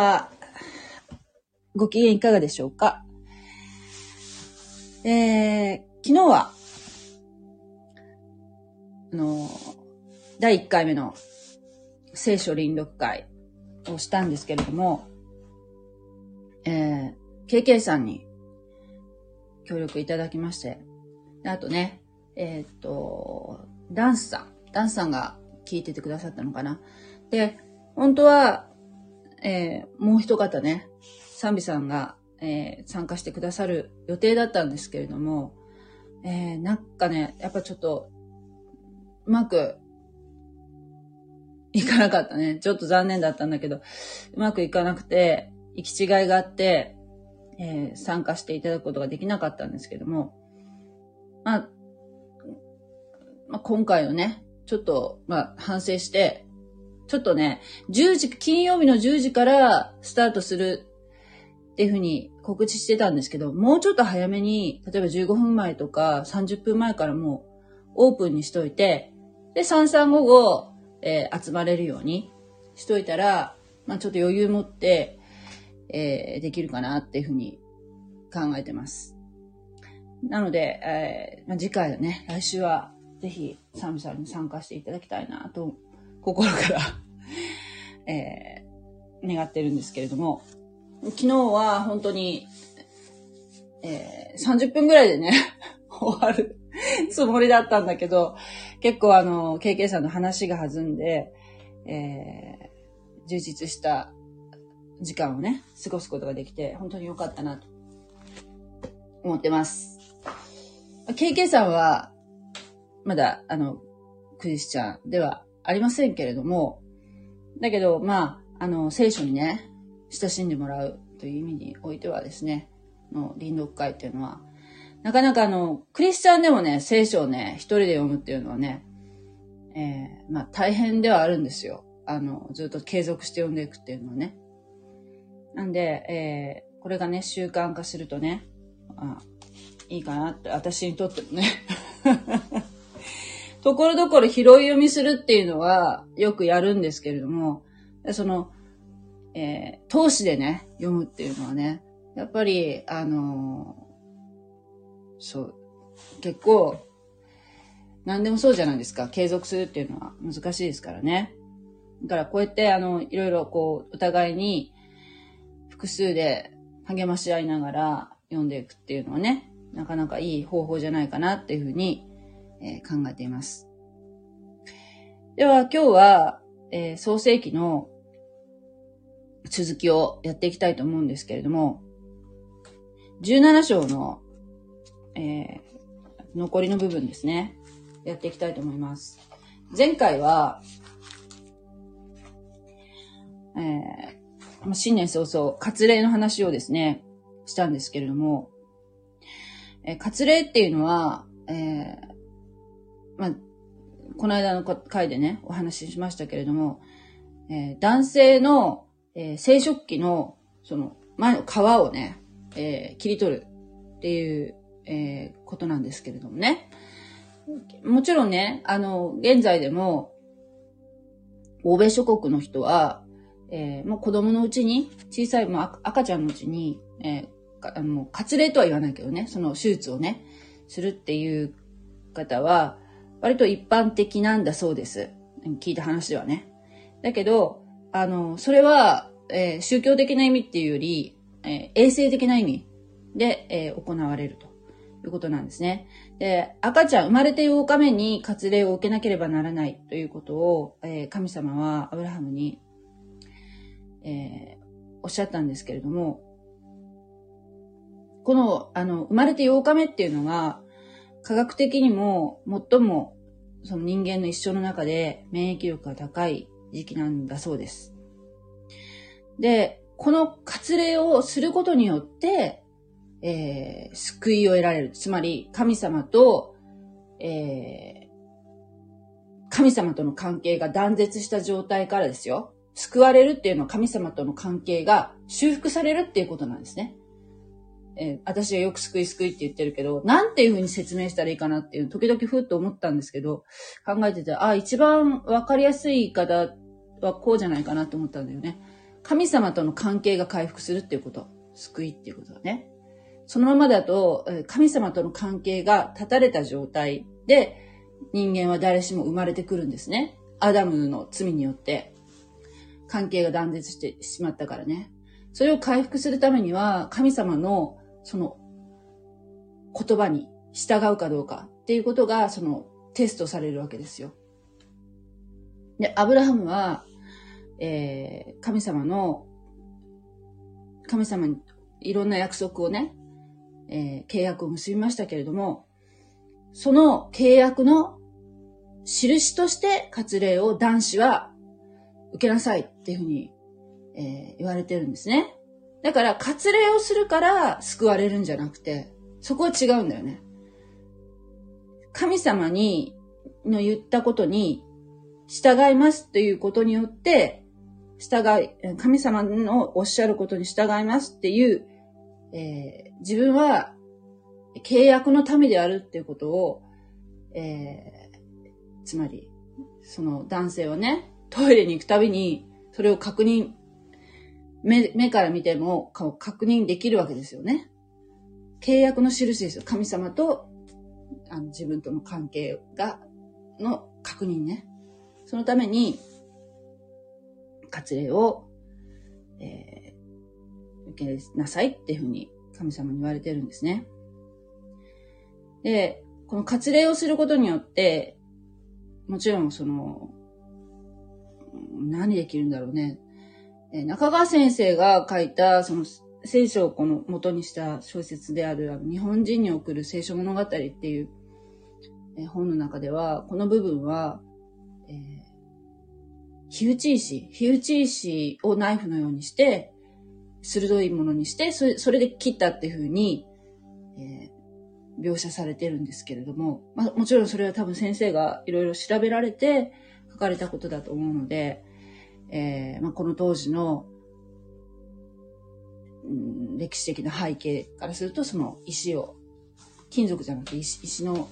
は、ご機嫌いかがでしょうか？えー、昨日は、あの、第1回目の聖書臨読会をしたんですけれども、えー、KK さんに協力いただきまして、あとね、えーっと、ダンスさん、ダンスさんが聞いててくださったのかな。で、本当は、えーもう一方ね、サンビさんが、えー参加してくださる予定だったんですけれども、えーなんかね、やっぱちょっと、うまく、いかなかったね。ちょっと残念だったんだけど、うまくいかなくて、行き違いがあって、えー参加していただくことができなかったんですけども、まあ、まあ、今回のね、ちょっと、まあ、反省して、ちょっとね、10時、金曜日の10時からスタートするっていうふうに告知してたんですけど、もうちょっと早めに、例えば15分前とか30分前からもうオープンにしといて、で、3355、えー集まれるようにしといたら、まあちょっと余裕持って、えーできるかなっていうふうに考えてます。なので、えーまあ、次回はね、来週はぜひサムさんに参加していただきたいなと、心から、えー願ってるんですけれども、昨日は本当に、えー30分ぐらいでね、終わるつもりだったんだけど、結構あの、KK さんの話が弾んで、えー充実した時間をね、過ごすことができて、本当に良かったなと思ってます。KK さんは、まだ、あの、クリスチャンではありませんけれども、だけど、まあ、あの、聖書にね、親しんでもらうという意味においてはですね、の臨読会っていうのは、なかなかあの、クリスチャンでもね、聖書をね、一人で読むっていうのはね、えーまあ大変ではあるんですよ。あの、ずっと継続して読んでいくっていうのはね。なんで、えーこれがね、習慣化するとね、あいいかなって、私にとってもね。ところどころ拾い読みするっていうのはよくやるんですけれども、その、えー、投資でね、読むっていうのはね、やっぱり、あのーそう、結構、何でもそうじゃないですか。継続するっていうのは難しいですからね。だからこうやって、あの、いろいろこう、お互いに複数で励まし合いながら読んでいくっていうのはね、なかなかいい方法じゃないかなっていうふうに、え考えています。では今日は、えー創世記の続きをやっていきたいと思うんですけれども、17章の、えー残りの部分ですね。やっていきたいと思います。前回は、えー新年早々、割礼の話をですね、したんですけれども、えー割礼っていうのは、えー、この間の回でね、お話ししましたけれども、えー男性の、えー生殖器の、その、前の皮をね、えー切り取るっていう、えーことなんですけれどもね。もちろんね、あの、現在でも、欧米諸国の人は、えーもう子供のうちに、小さい、もう赤ちゃんのうちに、えーかあの、割礼とは言わないけどね、その手術をね、するっていう方は、割と一般的なんだそうです。聞いた話ではね。だけど、あの、それは、えー宗教的な意味っていうより、えー衛生的な意味で、えー行われるということなんですね。で、赤ちゃん、生まれて8日目に割礼を受けなければならないということを、えー神様はアブラハムに、えーおっしゃったんですけれども、この、あの、生まれて8日目っていうのが、科学的にも最もその人間の一生の中で免疫力が高い時期なんだそうです。で、この割礼をすることによって、えー救いを得られる。つまり、神様と、えー神様との関係が断絶した状態からですよ。救われるっていうのは神様との関係が修復されるっていうことなんですね。えー私がよく救い救いって言ってるけど、なんていうふうに説明したらいいかなっていう、時々ふっと思ったんですけど、考えてて、あ、一番わかりやすい言い方はこうじゃないかなと思ったんだよね。神様との関係が回復するっていうこと。救いっていうことだね。そのままだと、神様との関係が断たれた状態で、人間は誰しも生まれてくるんですね。アダムの罪によって、関係が断絶してしまったからね。それを回復するためには、神様の、その、言葉に従うかどうかっていうことが、その、テストされるわけですよ。で、アブラハムは、えー、神様の、神様にいろんな約束をね、えー、契約を結びましたけれども、その契約の印として割礼を男子は受けなさいっていうふうに、えー、言われてるんですね。だから、割礼をするから救われるんじゃなくて、そこは違うんだよね。神様に、の言ったことに従いますということによって、従い、神様のおっしゃることに従いますっていう、えー、自分は契約のためであるっていうことを、えー、つまり、その男性はね、トイレに行くたびに、それを確認、目、目から見ても確認できるわけですよね。契約の印ですよ。神様とあの自分との関係が、の確認ね。そのために、割礼を、えー、受けなさいっていうふうに神様に言われてるんですね。で、この割礼をすることによって、もちろんその、何できるんだろうね。中川先生が書いた、その聖書をこの元にした小説である、あの日本人に送る聖書物語っていうえ本の中では、この部分は、えー、火打ち石、火打ち石をナイフのようにして、鋭いものにして、それそれで切ったっていうふうに、えー、描写されてるんですけれども、まあ、もちろんそれは多分先生がいろいろ調べられて書かれたことだと思うので、えーまあ、この当時の歴史的な背景からすると、その石を、金属じゃなくて石石の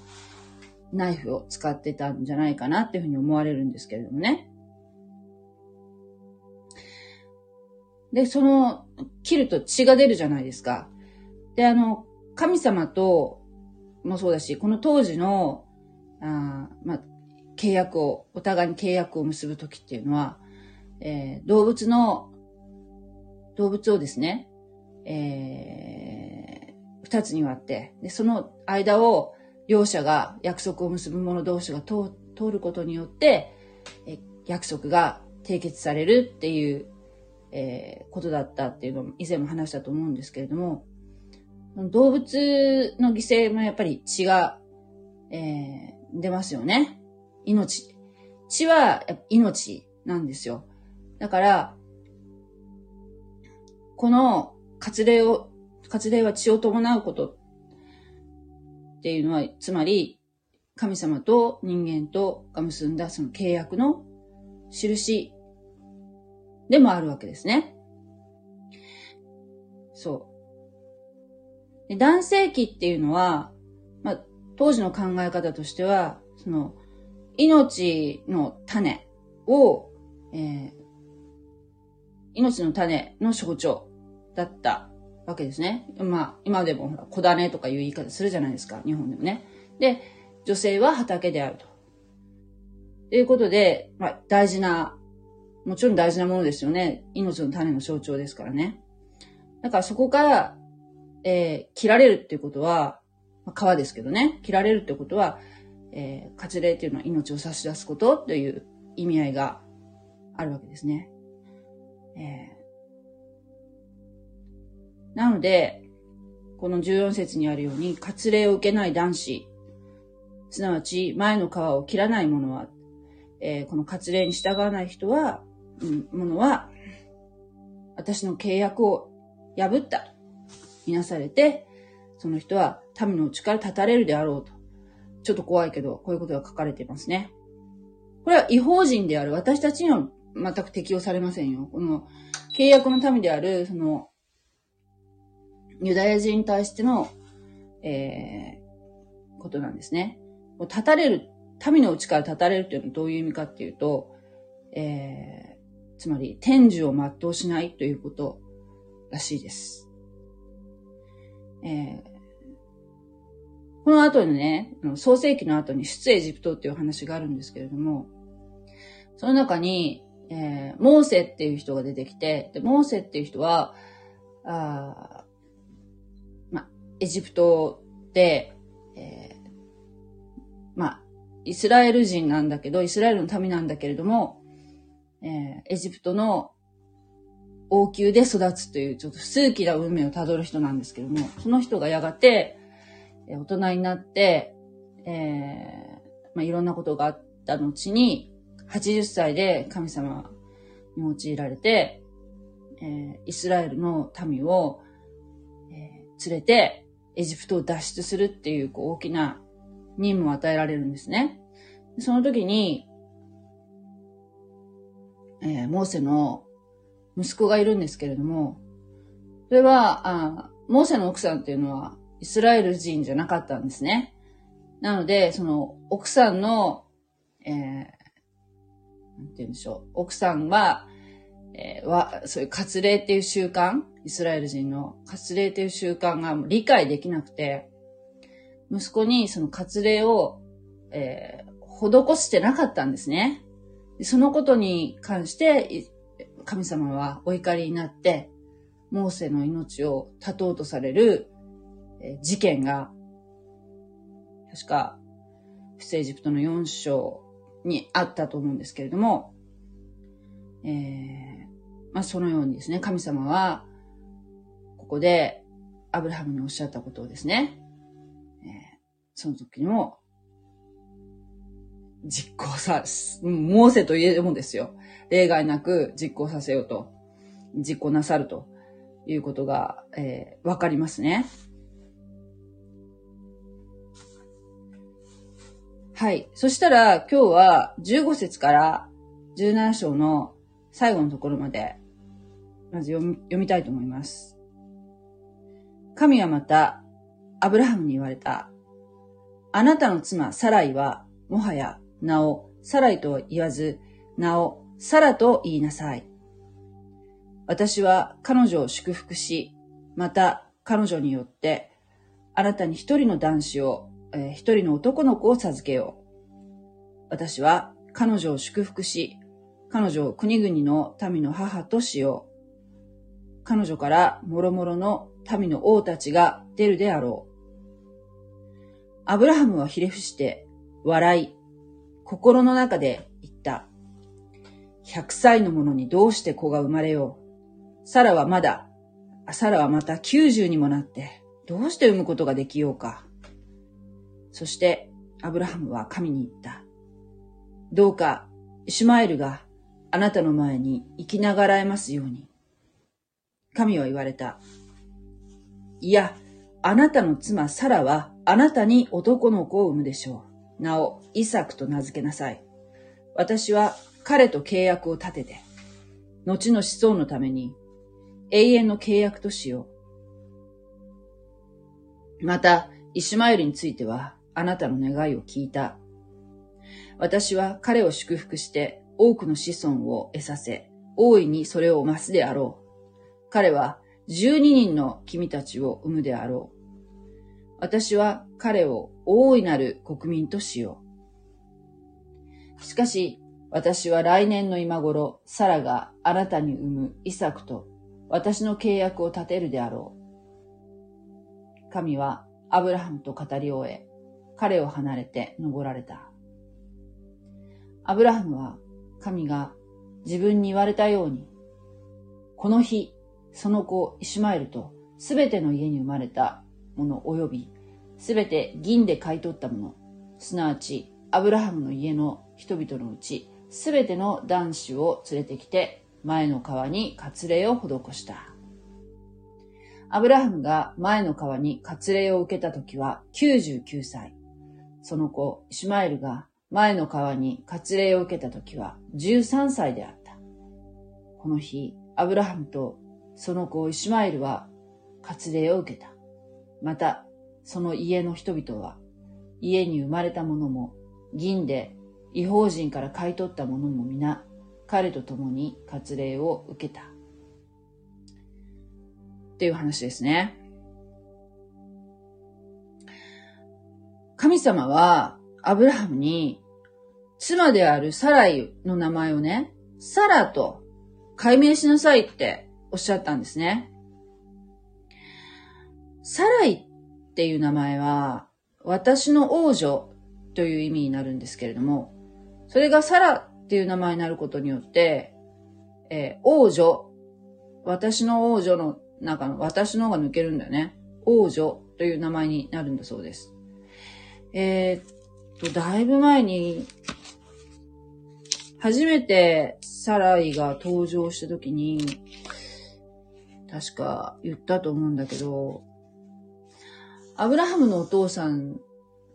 ナイフを使ってたんじゃないかなっていうふうに思われるんですけれどもね。で、その、切ると血が出るじゃないですか。で、あの、神様と、もそうだし、この当時の、あまあ、契約を、お互いに契約を結ぶときっていうのは、えー、動物の、動物をですね、えー、二つに割って、で、その間を両者が約束を結ぶ者同士が通ることによって、え約束が締結されるっていう、えー、ことだったっていうのも以前も話したと思うんですけれども、動物の犠牲もやっぱり血が、えー、出ますよね。命。血は命なんですよ。だから、この割礼を、割礼は血を伴うことっていうのは、つまり、神様と人間とが結んだその契約の印でもあるわけですね。そう。で男性器っていうのは、まあ、当時の考え方としては、その、命の種を、えー、命の種の象徴だったわけですね。まあ、今でもほら、小種とかいう言い方するじゃないですか、日本でもね。で、女性は畑であると。ということで、まあ、大事な、もちろん大事なものですよね。命の種の象徴ですからね。だからそこから、えー、切られるっていうことは、まあ、皮ですけどね、切られるってことは、えー、割礼っていうのは命を差し出すことという意味合いがあるわけですね。えーなので、この14節にあるように、割礼を受けない男子、すなわち前の皮を切らない者は、えー、この割礼に従わない人は、うん、者は、私の契約を破ったとみなされて、その人は民のうちから立たれるであろうと。ちょっと怖いけど、こういうことが書かれていますね。これは違法人である私たちには全く適用されませんよ。この契約の民である、そのユダヤ人に対しての、えー、ことなんですね。立たれる、民のうちから立たれるっていうのはどういう意味かっていうと、えー、つまり天寿を全うしないということらしいです。えー、この後にね、創世記の後に出エジプトっていう話があるんですけれども、その中に、えー、モーセっていう人が出てきて、で、モーセっていう人は、あま、エジプトで、えー、ま、イスラエル人なんだけど、イスラエルの民なんだけれども、えー、エジプトの王宮で育つという、ちょっと数奇な運命をたどる人なんですけども、その人がやがて、え大人になって、えー、まあ、いろんなことがあった後に、80歳で神様に用いられて、えー、イスラエルの民を、えー、連れてエジプトを脱出するっていうこう大きな任務を与えられるんですね。その時に、えー、モーセの息子がいるんですけれども、それは、あモーセの奥さんっていうのはイスラエル人じゃなかったんですね。なので、その奥さんの、えー、なんて言うんでしょう。奥さんは、えー、は、そういう割礼っていう習慣、イスラエル人の割礼っていう習慣が理解できなくて、息子にその割礼を、えー、施してなかったんですね。そのことに関して、神様はお怒りになって、モーセの命を絶とうとされる、え事件が、確か、不正エジプトの4章にあったと思うんですけれども、えー、まあそのようにですね、神様は、ここで、アブラハムにおっしゃったことをですね、えー、その時にも、実行さ、モーセといえもですよ。例外なく実行させようと、実行なさるということが、えー、わかりますね。はい。そしたら今日は15節から17章の最後のところまで、まず読み読みたいと思います。神はまた、アブラハムに言われた。あなたの妻、サライは、もはや、名を、サライと言わず、名を、サラと言いなさい。私は彼女を祝福し、また彼女によって、あなたに一人の男子を、え、一人の男の子を授けよう。私は彼女を祝福し、彼女を国々の民の母としよう。彼女から諸々の民の王たちが出るであろう。アブラハムはひれ伏して笑い、心の中で言った。百歳の者にどうして子が生まれよう。サラはまだ、サラはまた九十にもなって、どうして産むことができようか。そして、アブラハムは神に言った。どうか、イシュマエルがあなたの前に生きながらえますように。神は言われた。いや、あなたの妻サラはあなたに男の子を産むでしょう。なお、イサクと名付けなさい。私は彼と契約を立てて、後の子孫のために永遠の契約としよう。また、イシュマエルについてはあなたの願いを聞いた。私は彼を祝福して多くの子孫を得させ、大いにそれを増すであろう。彼は十二人の君たちを生むであろう。私は彼を大いなる国民としよう。しかし、私は来年の今頃、サラがあなたに産むイサクと私の契約を立てるであろう。神はアブラハムと語り終え、彼を離れて登られた。アブラハムは神が自分に言われたように、この日、その子イシュマエルとすべての家に生まれたもの及び、すべて銀で買い取ったもの、すなわちアブラハムの家の人々のうち、すべての男子を連れてきて、前の川に割礼を施した。アブラハムが前の川に割礼を受けた時は99歳。その子、イシュマエルが前の川に割礼を受けた時は13歳であった。この日、アブラハムとその子イシュマエルは割礼を受けた。また、その家の人々は、家に生まれた者も、銀で違法人から買い取った者も皆、彼と共に割礼を受けた。っていう話ですね。神様はアブラハムに妻であるサライの名前をね、サラと解明しなさいっておっしゃったんですね。サライっていう名前は、私の王女という意味になるんですけれども、それがサラっていう名前になることによって、えー、王女、私の王女の中の私の方が抜けるんだよね。王女という名前になるんだそうです。えー、っと、だいぶ前に、初めてサライが登場した時に、確か言ったと思うんだけど、アブラハムのお父さん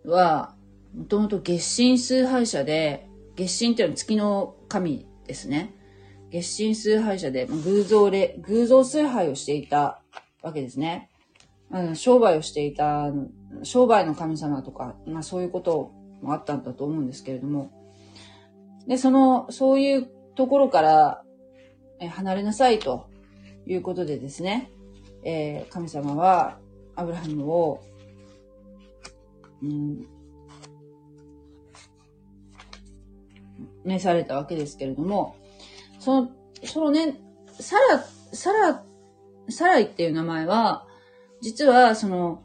は、もともと月神崇拝者で、月神っていうのは月の神ですね。月神崇拝者で、偶像で、偶像崇拝をしていたわけですね。商売をしていた、商売の神様とか、まあそういうこともあったんだと思うんですけれども。で、その、そういうところからえ離れなさいということでですね、えー、神様はアブラハムを、うん、召されたわけですけれども、その、そのね、サラ、サラ、サライっていう名前は、実は、その、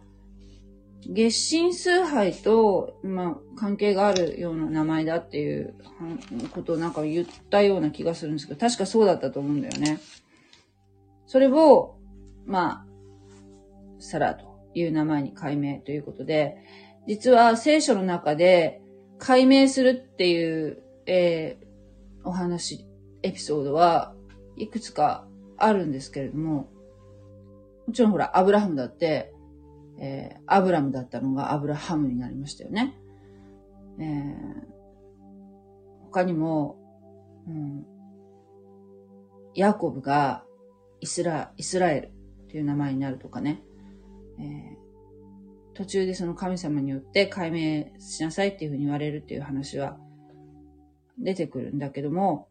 月神崇拝と、まあ、関係があるような名前だっていうことをなんか言ったような気がするんですけど、確かそうだったと思うんだよね。それを、まあ、サラという名前に改名ということで、実は聖書の中で改名するっていう、えー、お話エピソードはいくつかあるんですけれども、もちろんほら、アブラハムだって、えー、アブラムだったのがアブラハムになりましたよね。えー、他にも、うん、ヤコブがイスラ、イスラエルという名前になるとかね、えー、途中でその神様によって解明しなさいっていうふうに言われるっていう話は出てくるんだけども、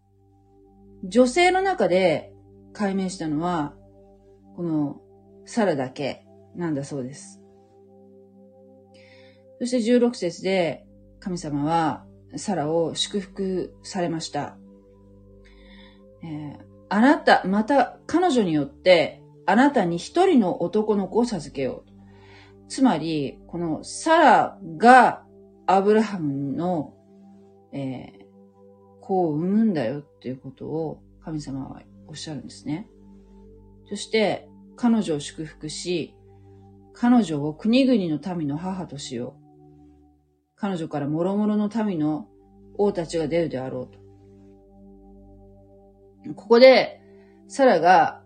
女性の中で解明したのは、このサラだけなんだそうです。そして16節で神様はサラを祝福されました。えー、あなた、また彼女によってあなたに一人の男の子を授けよう。つまり、このサラがアブラハムの、えー、子を産むんだよっていうことを神様はおっしゃるんですね。そして、彼女を祝福し、彼女を国々の民の母としよう。彼女から諸々の民の王たちが出るであろうと。ここで、サラが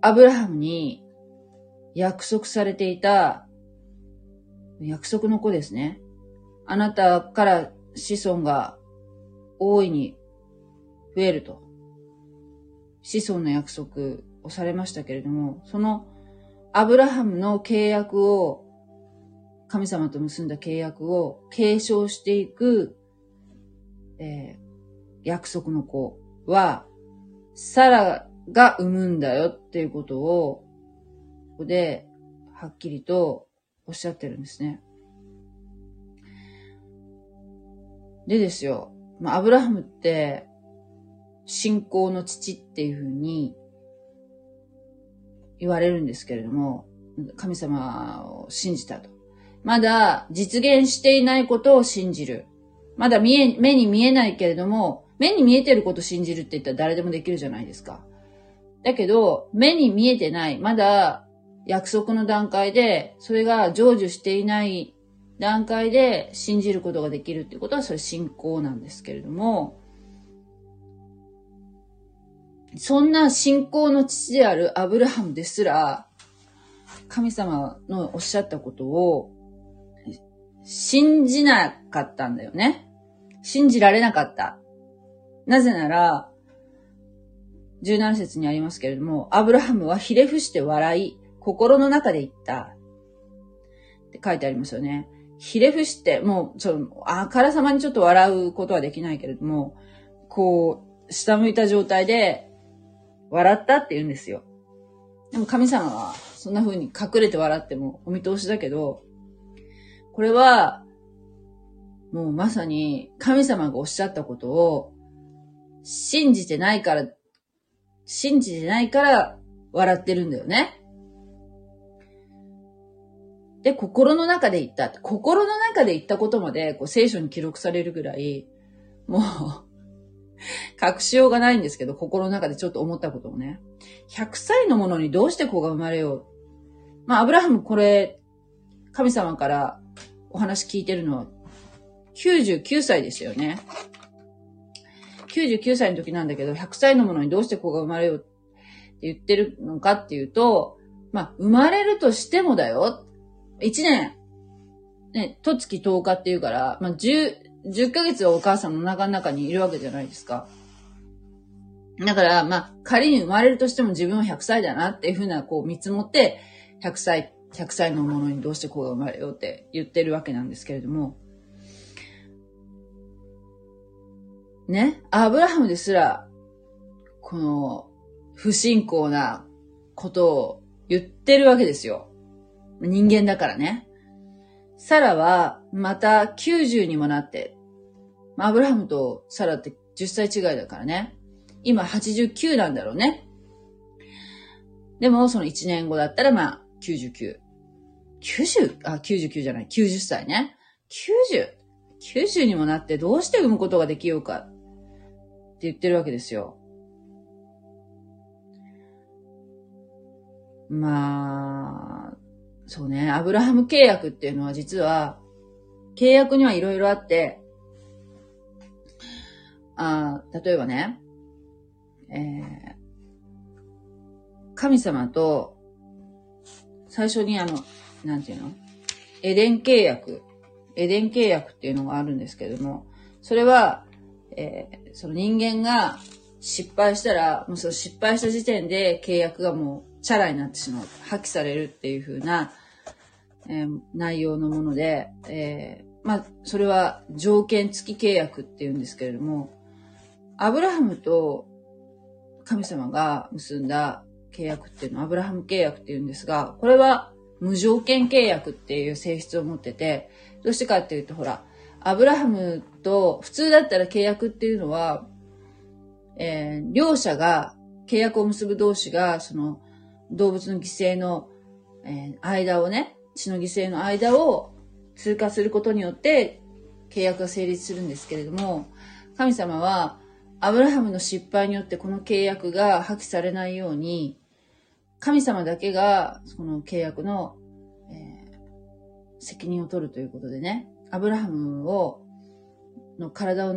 アブラハムに約束されていた約束の子ですね。あなたから子孫が大いに増えると。子孫の約束をされましたけれども、そのアブラハムの契約を、神様と結んだ契約を継承していく、えー、約束の子は、サラが産むんだよっていうことを、ここではっきりとおっしゃってるんですね。でですよ、まあ、アブラハムって、信仰の父っていうふうに言われるんですけれども、神様を信じたと。まだ実現していないことを信じる。まだ見え、目に見えないけれども、目に見えてることを信じるって言ったら誰でもできるじゃないですか。だけど、目に見えてない、まだ約束の段階で、それが成就していない段階で信じることができるってことはそれ信仰なんですけれども、そんな信仰の父であるアブラハムですら、神様のおっしゃったことを信じなかったんだよね。信じられなかった。なぜなら、17節にありますけれども、アブラハムはひれ伏して笑い、心の中で言った。って書いてありますよね。ひれ伏して、もう、ちょっと、あからさまにちょっと笑うことはできないけれども、こう、下向いた状態で笑ったって言うんですよ。でも神様はそんな風に隠れて笑ってもお見通しだけど、これはもうまさに神様がおっしゃったことを信じてないから、信じてないから笑ってるんだよね。で、心の中で言った。心の中で言ったことまで、こう、聖書に記録されるぐらい、もう隠しようがないんですけど、心の中でちょっと思ったことをね。100歳のものにどうして子が生まれよう。まあ、アブラハムこれ、神様からお話聞いてるのは、99歳ですよね。99歳の時なんだけど、100歳のものにどうして子が生まれようって言ってるのかっていうと、まあ、生まれるとしてもだよ。1年、ね、とつき10日っていうから、まあ、10、10ヶ月はお母さんの中の中にいるわけじゃないですか。だから、まあ、仮に生まれるとしても自分は100歳だなっていうふうな、こう見積もって、100歳、100歳のものにどうして子が生まれようって言ってるわけなんですけれども、ね、アブラハムですら、この、不信仰なことを言ってるわけですよ。人間だからね。サラは、また90にもなって、まあアブラハムとサラって10歳違いだからね。今89なんだろうね。でも、その1年後だったら、まあ、99。90? あ、99じゃない。90歳ね。90。90にもなってどうして産むことができようかって言ってるわけですよ。まあ、そうね、アブラハム契約っていうのは実は、契約にはいろいろあって、あ例えばね、えー、神様と、最初にあの、なんていうの？エデン契約。エデン契約っていうのがあるんですけども、それは、えー、その人間が失敗したら、もうその失敗した時点で契約がもうチャラになってしまう。破棄されるっていう風な、えー、内容のもので、えー、まあ、それは条件付き契約っていうんですけれども、アブラハムと神様が結んだ契約っていうのはアブラハム契約っていうんですが、これは無条件契約っていう性質を持ってて、どうしてかっていうと、ほら、アブラハムと、普通だったら契約っていうのは、えー、両者が、契約を結ぶ同士が、その、動物の犠牲の、えー、間をね、血の犠牲の間を通過することによって、契約が成立するんですけれども、神様は、アブラハムの失敗によってこの契約が破棄されないように、神様だけが、この契約の、えー、責任を取るということでね、アブラハムを、の体を、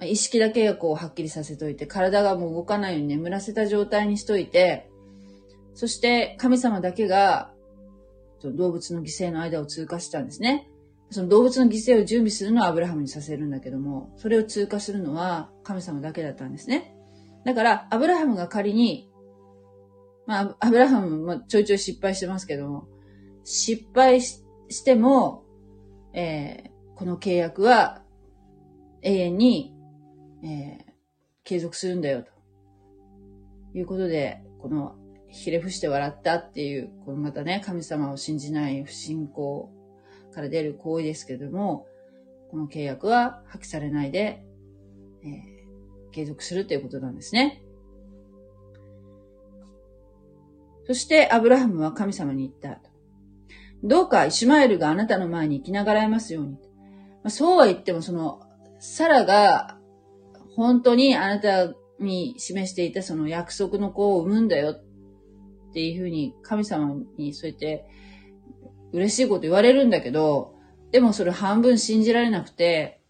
意識だけこうはっきりさせといて、体がもう動かないように眠らせた状態にしといて、そして神様だけが、動物の犠牲の間を通過したんですね。その動物の犠牲を準備するのはアブラハムにさせるんだけども、それを通過するのは神様だけだったんですね。だから、アブラハムが仮に、まあ、アブラハムもちょいちょい失敗してますけども、失敗しても、えー、この契約は永遠に、えー、継続するんだよ、ということで、このひれ伏して笑ったっていう、このまたね、神様を信じない不信仰から出る行為ですけども、この契約は破棄されないで、えー、継続するということなんですね。そしてアブラハムは神様に言った。どうかイシュマエルがあなたの前に生きながらえますように。まあ、そうは言っても、その、サラが本当にあなたに示していたその約束の子を産むんだよっていうふうに神様にそうやって嬉しいこと言われるんだけど、でもそれ半分信じられなくて、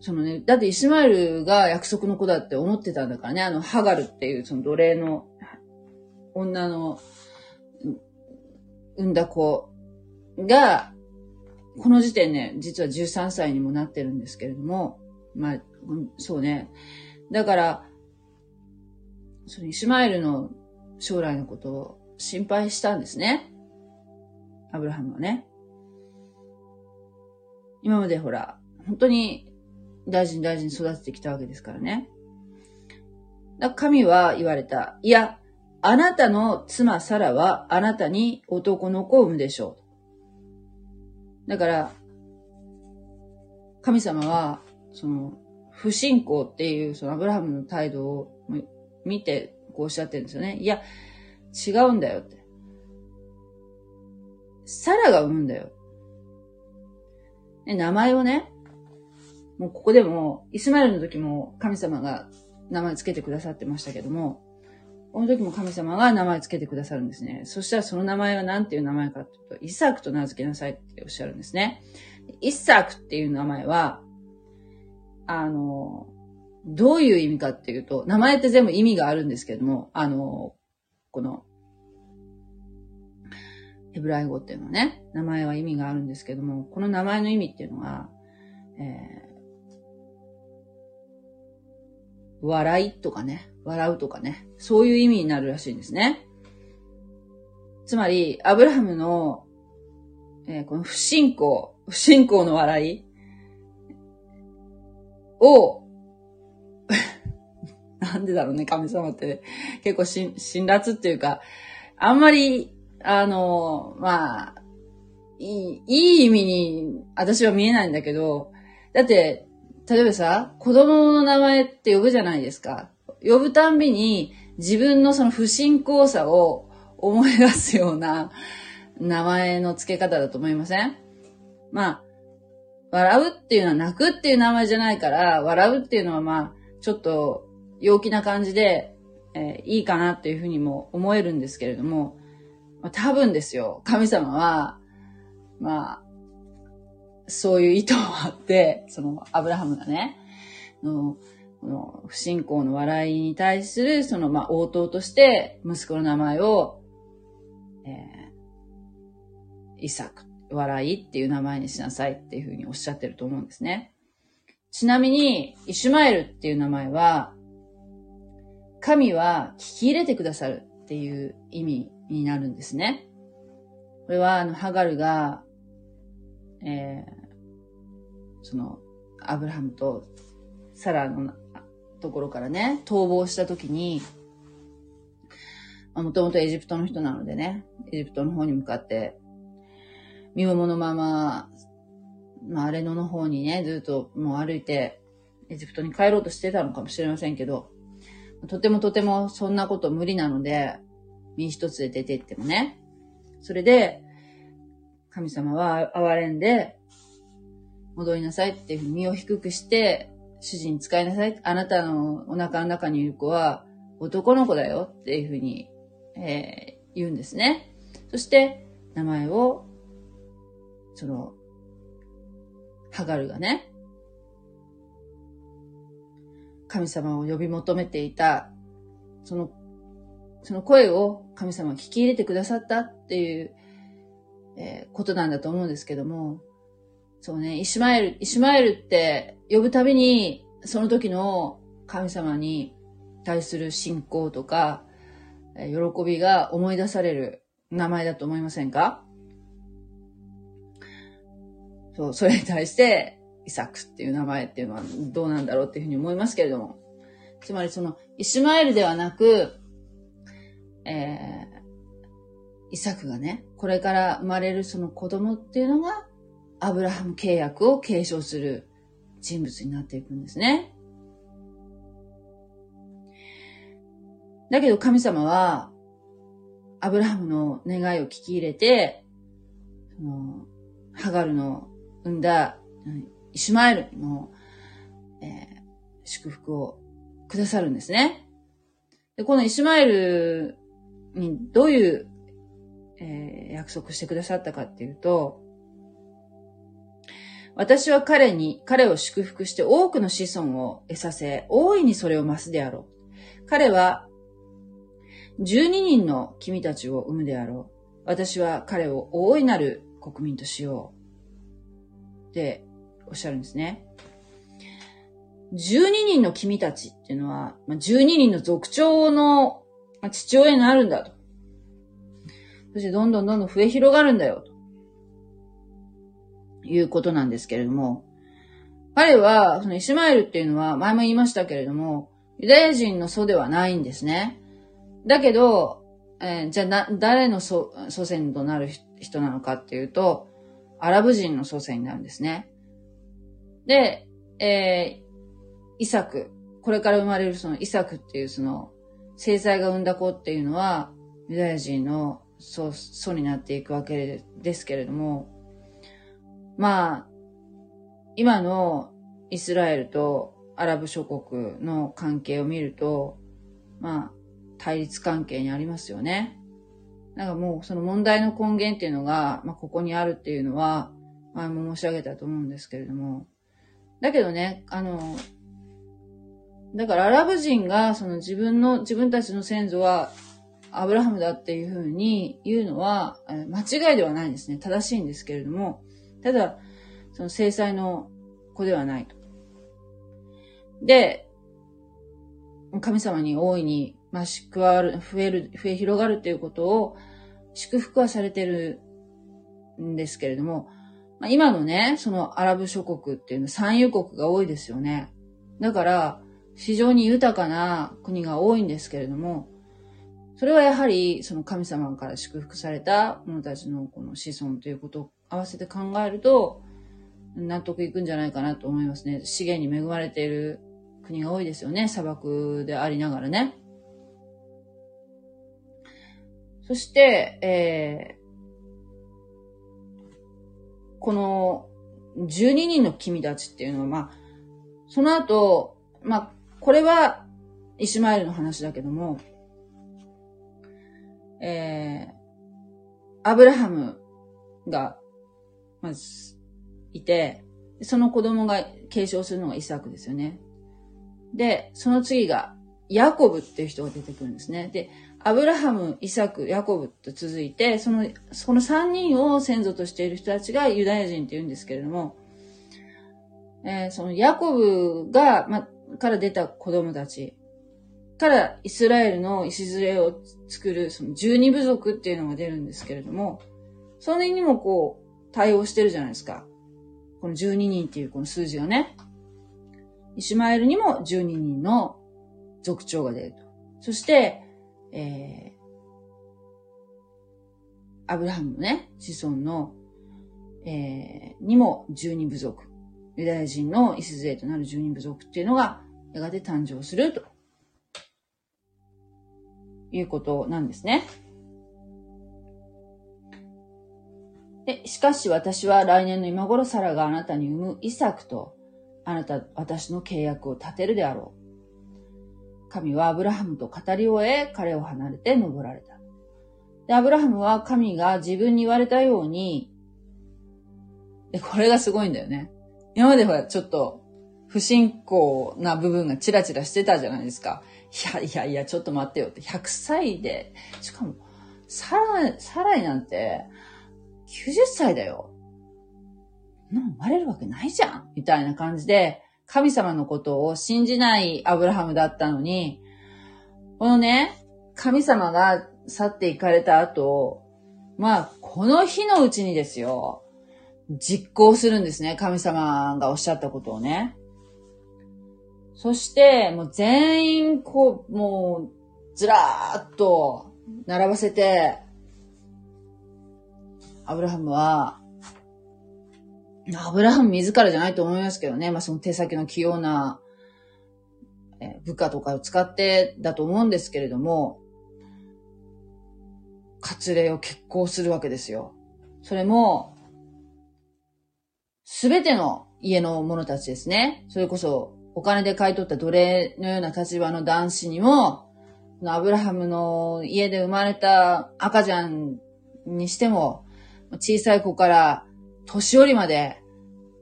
そのね、だってイスマイルが約束の子だって思ってたんだからね、あの、ハガルっていうその奴隷の女の産んだ子が、この時点ね、実は13歳にもなってるんですけれども、まあ、そうね。だから、そのイスマイルの将来のことを心配したんですね。アブラハムはね。今までほら、本当に大事に大事に育ててきたわけですからね。だ神は言われた。いや、あなたの妻サラはあなたに男の子を産むでしょう。だから、神様は、その、不信仰っていう、そのアブラハムの態度を見て、こうおっしゃってるんですよね。いや、違うんだよって。サラが産むんだよ。名前をね、もうここでも、イスマエルの時も神様が名前つけてくださってましたけども、この時も神様が名前つけてくださるんですね。そしたらその名前は何ていう名前かというと、イサクと名付けなさいっておっしゃるんですね。イサクっていう名前は、あの、どういう意味かっていうと、名前って全部意味があるんですけども、あの、この、ヘブライ語っていうのね、名前は意味があるんですけども、この名前の意味っていうのは、えー、笑いとかね、笑うとかね、そういう意味になるらしいんですね。つまり、アブラハムの、えー、この不信仰、不信仰の笑いを、なんでだろうね、神様って、ね、結構し、辛辣っていうか、あんまり、あの、まあ、いい、いい意味に、私は見えないんだけど、だって、例えばさ、子供の名前って呼ぶじゃないですか。呼ぶたんびに自分のその不信仰さを思い出すような名前の付け方だと思いません？まあ、笑うっていうのは泣くっていう名前じゃないから、笑うっていうのはまあ、ちょっと陽気な感じで、えー、いいかなっていうふうにも思えるんですけれども、まあ、多分ですよ、神様は、まあ、そういう意図もあって、その、アブラハムがね、のこの不信仰の笑いに対する、その、まあ、応答として、息子の名前を、えー、イサク、笑いっていう名前にしなさいっていうふうにおっしゃってると思うんですね。ちなみに、イシュマエルっていう名前は、神は聞き入れてくださるっていう意味になるんですね。これは、あの、ハガルが、えー、その、アブラハムとサラのところからね、逃亡した時に、もともとエジプトの人なのでね、エジプトの方に向かって、身重のまま、まあ、アレノの方にね、ずっともう歩いて、エジプトに帰ろうとしてたのかもしれませんけど、とてもとてもそんなこと無理なので、身一つで出て行ってもね。それで、神様は憐れんで、戻りなさいっていうふうに身を低くして、主人使いなさい。あなたのお腹の中にいる子は男の子だよっていうふうに、えー、言うんですね。そして、名前を、その、ハガルがね、神様を呼び求めていた、その、その声を神様が聞き入れてくださったっていう、えー、ことなんだと思うんですけども、そうね、イシュマエル、イシュマエルって呼ぶたびに、その時の神様に対する信仰とか、喜びが思い出される名前だと思いませんか？そう、それに対して、イサクっていう名前っていうのはどうなんだろうっていうふうに思いますけれども。つまりその、イシュマエルではなく、えー、イサクがね、これから生まれるその子供っていうのが、アブラハム契約を継承する人物になっていくんですね。だけど神様は、アブラハムの願いを聞き入れて、そのハガルの産んだイシュマエルの、えー、祝福をくださるんですね。で、このイシュマエルにどういう、えー、約束してくださったかっていうと、私は彼に、彼を祝福して多くの子孫を得させ、大いにそれを増すであろう。彼は、12人の君たちを産むであろう。私は彼を大いなる国民としよう。っておっしゃるんですね。12人の君たちっていうのは、12人の族長の父親になるんだと。そしてどんどんどんどん増え広がるんだよと。いうことなんですけれども、彼は、そのイシマエルっていうのは、前も言いましたけれども、ユダヤ人の祖ではないんですね。だけど、えー、じゃあな、誰の祖祖先となる人なのかっていうと、アラブ人の祖先なんですね。で、えー、イサク、これから生まれるそのイサクっていうその、制裁が生んだ子っていうのは、ユダヤ人の祖、祖になっていくわけですけれども、まあ、今のイスラエルとアラブ諸国の関係を見ると、まあ、対立関係にありますよね。なんかもうその問題の根源っていうのが、まあ、ここにあるっていうのは、前も申し上げたと思うんですけれども。だけどね、あの、だからアラブ人がその自分の、自分たちの先祖はアブラハムだっていうふうに言うのは、間違いではないんですね。正しいんですけれども、ただ、その制裁の子ではないと。で、神様に大いにまあ、加わる、増える、増え広がるっていうことを祝福はされてるんですけれども、まあ、今のね、そのアラブ諸国っていうのは産油国が多いですよね。だから、非常に豊かな国が多いんですけれども、それはやはりその神様から祝福された者たちのこの子孫ということを合わせて考えると、納得いくんじゃないかなと思いますね。資源に恵まれている国が多いですよね。砂漠でありながらね。そして、えー、この12人の君たちっていうのは、まあ、その後、まあ、これはイシュマエルの話だけども、えー、アブラハムが、まず、いて、その子供が継承するのがイサクですよね。で、その次が、ヤコブっていう人が出てくるんですね。で、アブラハム、イサク、ヤコブと続いて、その、その三人を先祖としている人たちがユダヤ人って言うんですけれども、えー、そのヤコブが、ま、から出た子供たちからイスラエルの礎を作るその十二部族っていうのが出るんですけれども、それにもこう対応してるじゃないですか。この十二人っていうこの数字がね。イシュマエルにも十二人の族長が出ると。そして、えー、アブラハムのね、子孫の、えー、にも十二部族、ユダヤ人の礎となる十二部族っていうのが、やがて誕生すると、いうことなんですね。で、しかし私は来年の今頃サラがあなたに産むイサクと、あなた、私の契約を立てるであろう。神はアブラハムと語り終え、彼を離れて登られた。で、アブラハムは神が自分に言われたように、で、これがすごいんだよね。今まではちょっと不信仰な部分がチラチラしてたじゃないですか。いやいやいや、ちょっと待ってよって。100歳で、しかも、サラ、サライなんて、90歳だよ。な生まれるわけないじゃんみたいな感じで、神様のことを信じないアブラハムだったのに、このね、神様が去っていかれた後、まあ、この日のうちにですよ、実行するんですね。神様がおっしゃったことをね。そして、もう全員、こう、もう、ずらーっと並ばせて、アブラハムは、アブラハム自らじゃないと思いますけどね。まあその手先の器用な、え部下とかを使ってだと思うんですけれども、割礼を決行するわけですよ。それも、すべての家の者たちですね。それこそ、お金で買い取った奴隷のような立場の男子にも、アブラハムの家で生まれた赤ちゃんにしても、小さい子から年寄りまで、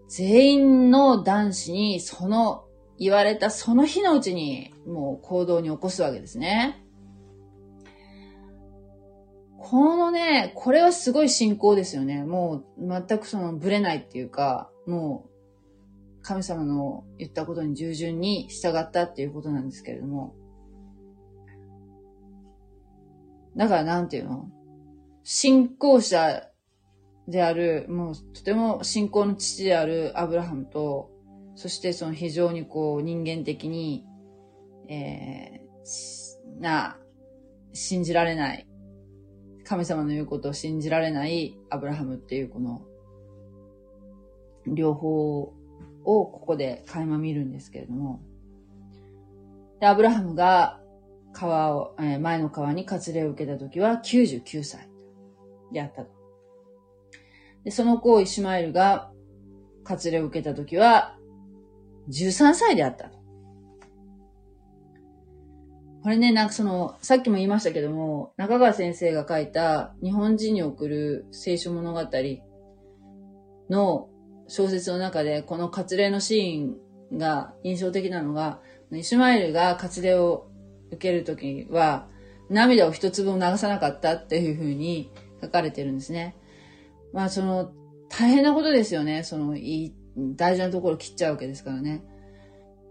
全員の男子にその言われたその日のうちにもう行動に起こすわけですね。このね、これはすごい信仰ですよね。もう全くそのブレないっていうか、もう神様の言ったことに従順に従ったっていうことなんですけれども。だからなんていうの？信仰者である、もうとても信仰の父であるアブラハムと、そしてその非常にこう人間的に、えー、な、信じられない、神様の言うことを信じられないアブラハムっていうこの、両方をここで垣間見るんですけれども、で、アブラハムが川を、えー、前の川に割礼を受けた時は99歳であったと。で、その子をイシュマエルが割礼を受けた時は13歳であったと。これね、なんかその、さっきも言いましたけども、中川先生が書いた日本人に送る聖書物語の小説の中で、この割礼のシーンが印象的なのが、イシュマエルが割礼を受けるときは、涙を一粒も流さなかったっていうふうに書かれてるんですね。まあその、大変なことですよね。その、いい大事なところ切っちゃうわけですからね。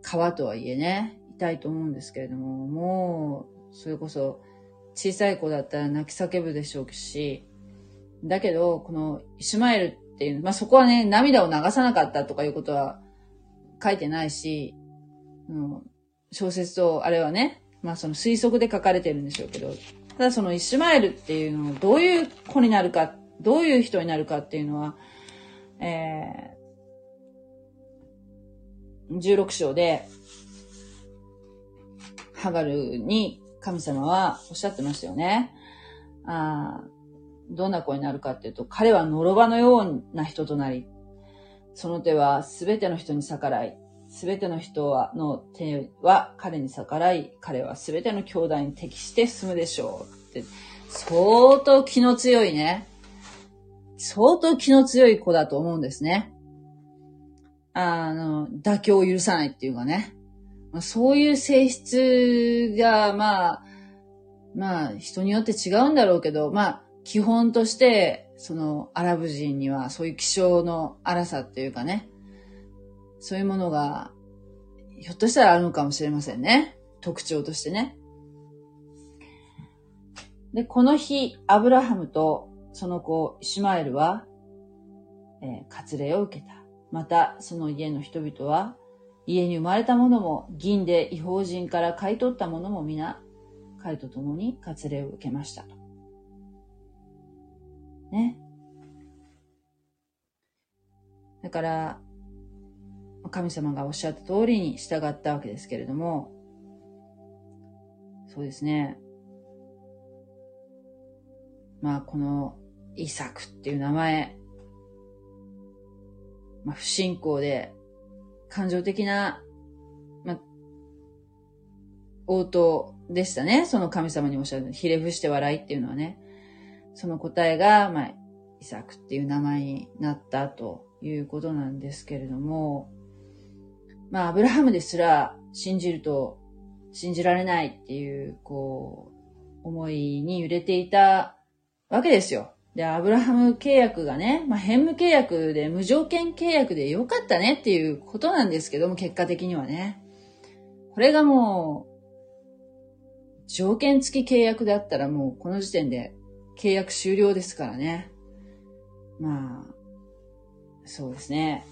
皮とはいえね、痛いと思うんですけれども、もう、それこそ、小さい子だったら泣き叫ぶでしょうし、だけど、このイシュマエルっていう、まあそこはね、涙を流さなかったとかいうことは書いてないし、うん、小説と、あれはね、まあその推測で書かれてるんでしょうけど、ただそのイシュマエルっていうのをどういう子になるか、どういう人になるかっていうのは、えー、16章で、ハガルに神様はおっしゃってましたよね。あどんな子になるかっていうと、彼は呪場のような人となり、その手はすべての人に逆らい、すべての人はの手は彼に逆らい、彼はすべての兄弟に適して進むでしょうって、相当気の強いね。相当気の強い子だと思うんですね。あの、妥協を許さないっていうかね。まあ、そういう性質が、まあ、まあ、人によって違うんだろうけど、まあ、基本として、その、アラブ人には、そういう気性の荒さっていうかね、そういうものが、ひょっとしたらあるのかもしれませんね。特徴としてね。で、この日、アブラハムとその子、イシュマエルは、えー、割礼を受けた。また、その家の人々は、家に生まれたものも、銀で違法人から買い取ったものも皆、彼と共に割礼を受けましたと。ね。だから、神様がおっしゃった通りに従ったわけですけれども、そうですね。まあ、このイサクっていう名前、まあ、不信仰で、感情的な、ま、応答でしたね。その神様におっしゃる、ひれ伏して笑いっていうのはね。その答えが、まあ、イサクっていう名前になったということなんですけれども、まあ、アブラハムですら信じると信じられないっていう、こう、思いに揺れていたわけですよ。で、アブラハム契約がね、まあ、変無契約で無条件契約でよかったねっていうことなんですけども、結果的にはね。これがもう、条件付き契約だったらもうこの時点で契約終了ですからね。まあ、そうですね。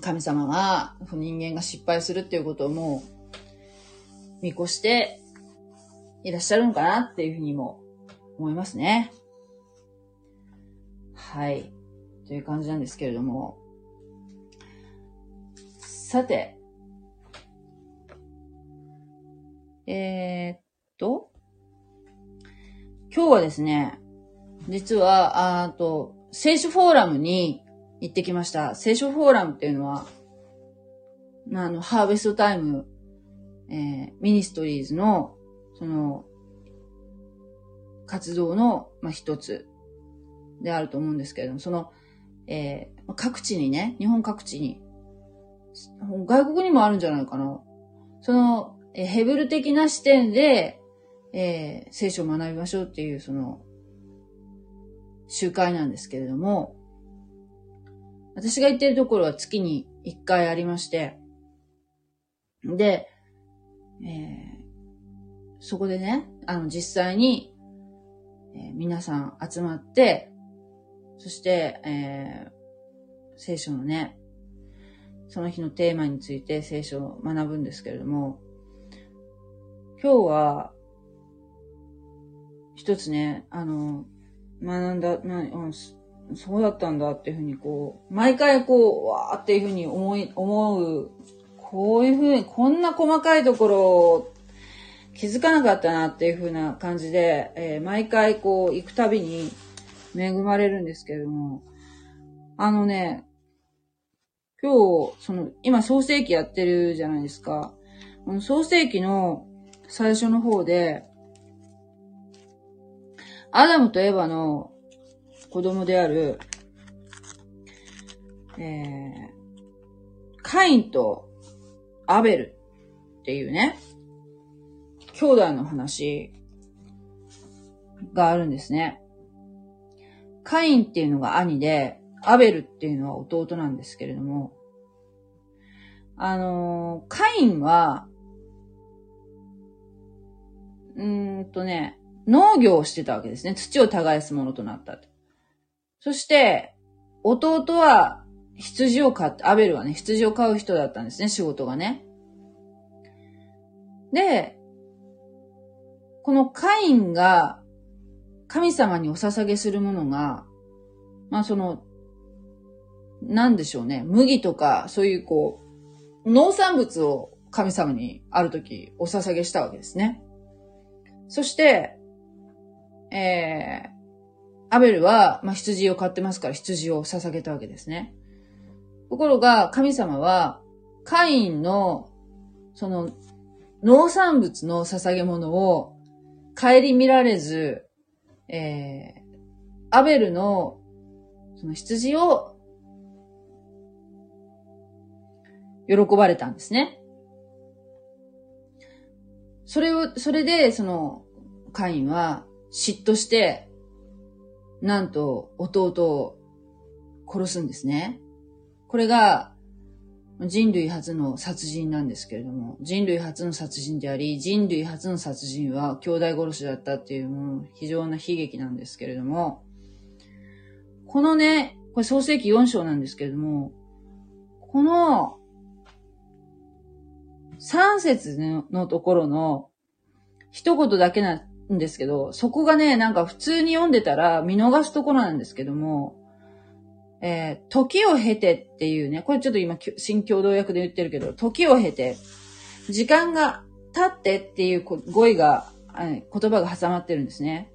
神様が、人間が失敗するっていうことをもう、見越していらっしゃるのかなっていうふうにも思いますね。はい。という感じなんですけれども。さて。えー、っと。今日はですね、実は、あと、聖書フォーラムに行ってきました。聖書フォーラムっていうのは、あの、ハーベストタイム、えー、ミニストリーズの、その、活動の、まあ、一つであると思うんですけれども、その、えー、各地にね、日本各地に、外国にもあるんじゃないかな。その、えヘブル的な視点で、えー、聖書を学びましょうっていう、その、集会なんですけれども、私が行ってるところは月に1回ありまして、で、えー、そこでね、あの、実際に、えー、皆さん集まって、そして、えー、聖書のね、その日のテーマについて聖書を学ぶんですけれども、今日は、一つね、あの、学んだ、な、うん、そうだったんだっていうふうにこう、毎回こう、わーっていうふうに思い、思う、こういうふうに、こんな細かいところを気づかなかったなっていうふうな感じで、えー、毎回こう、行くたびに恵まれるんですけれども、あのね、今日、その、今創世記やってるじゃないですか。この創世記の最初の方で、アダムとエヴァの子供である、えー、カインとアベルっていうね、兄弟の話があるんですね。カインっていうのが兄で、アベルっていうのは弟なんですけれども、あのー、カインは、うーんとね、農業をしてたわけですね。土を耕すものとなったそして、弟は羊を飼って、アベルはね、羊を飼う人だったんですね、仕事がね。で、このカインが神様にお捧げするものが、まあその、なんでしょうね。麦とか、そういうこう、農産物を神様にある時お捧げしたわけですね。そして、えー、アベルは、まあ、羊を飼ってますから羊を捧げたわけですね。ところが、神様は、カインの、その、農産物の捧げ物を、顧みられず、えー、アベルの、その羊を、喜ばれたんですね。それを、それで、その、カインは嫉妬して、なんと弟を殺すんですね。これが人類初の殺人なんですけれども、人類初の殺人であり、人類初の殺人は兄弟殺しだったっていうもう非常な悲劇なんですけれども、このね、これ創世記4章なんですけれども、この3節のところの一言だけなんですけど、そこがね、なんか普通に読んでたら見逃すところなんですけども、えー、時を経てっていうね、これちょっと今、新共同訳で言ってるけど、時を経て、時間が経ってっていう語彙が、言葉が挟まってるんですね。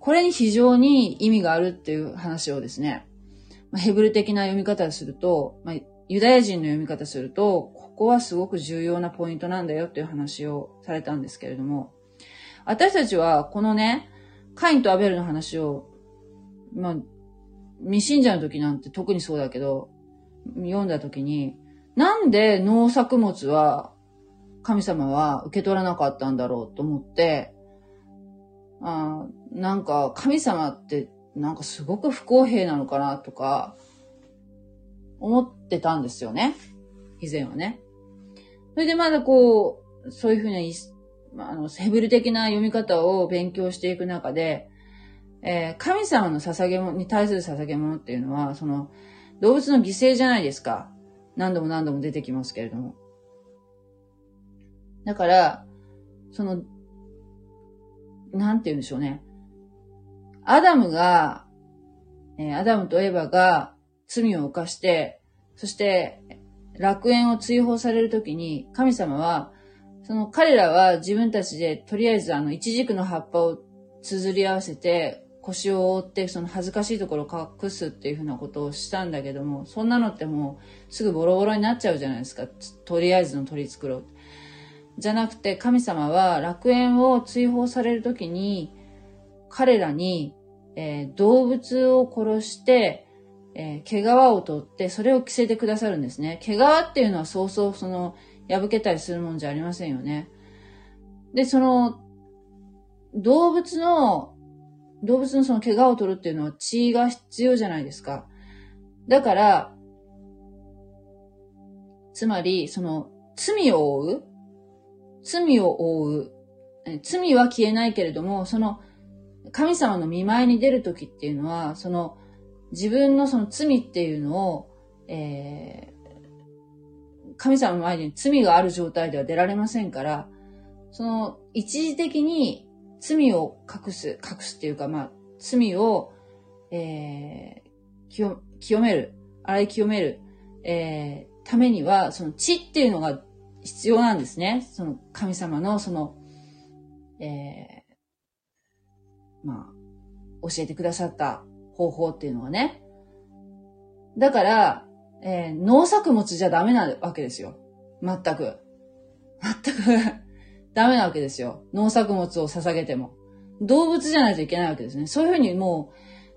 これに非常に意味があるっていう話をですね、ヘブル的な読み方をすると、まあ、ユダヤ人の読み方すると、ここはすごく重要なポイントなんだよっていう話をされたんですけれども、私たちはこのね、カインとアベルの話を、まあ、未信者の時なんて特にそうだけど、読んだ時に、なんで農作物は神様は受け取らなかったんだろうと思って、あなんか神様ってなんかすごく不公平なのかなとか思ってたんですよね。以前はね。それでまだこう、そういうふうな、あの、ヘブル的な読み方を勉強していく中で、えー、神様の捧げ物に対する捧げ物っていうのは、その、動物の犠牲じゃないですか。何度も何度も出てきますけれども。だから、その、なんて言うんでしょうね。アダムが、えー、アダムとエヴァが罪を犯して、そして楽園を追放されるときに、神様は、その彼らは自分たちでとりあえずあの、一軸の葉っぱを綴り合わせて、腰を覆ってその恥ずかしいところを隠すっていうふうなことをしたんだけども、そんなのってもうすぐボロボロになっちゃうじゃないですか。とりあえずの取り繕う。じゃなくて神様は楽園を追放されるときに彼らに、えー、動物を殺して、えー、毛皮を取ってそれを着せてくださるんですね。毛皮っていうのはそうそうその破けたりするもんじゃありませんよね。で、その動物の動物のその怪我を取るっていうのは血が必要じゃないですか。だから、つまり、その、罪を負う罪を負う。罪は消えないけれども、その、神様の見舞いに出るときっていうのは、その、自分のその罪っていうのを、え神様の前に罪がある状態では出られませんから、その、一時的に罪を隠す、隠すっていうか、まあ、罪を、えー、清、清める、洗い清める、えー、ためには、その血っていうのが必要なんですね。その神様のその、えー、まあ、教えてくださった方法っていうのはね。だから、えー、農作物じゃダメなわけですよ。全く。全くダメなわけですよ。農作物を捧げても。動物じゃないといけないわけですね。そういうふうにも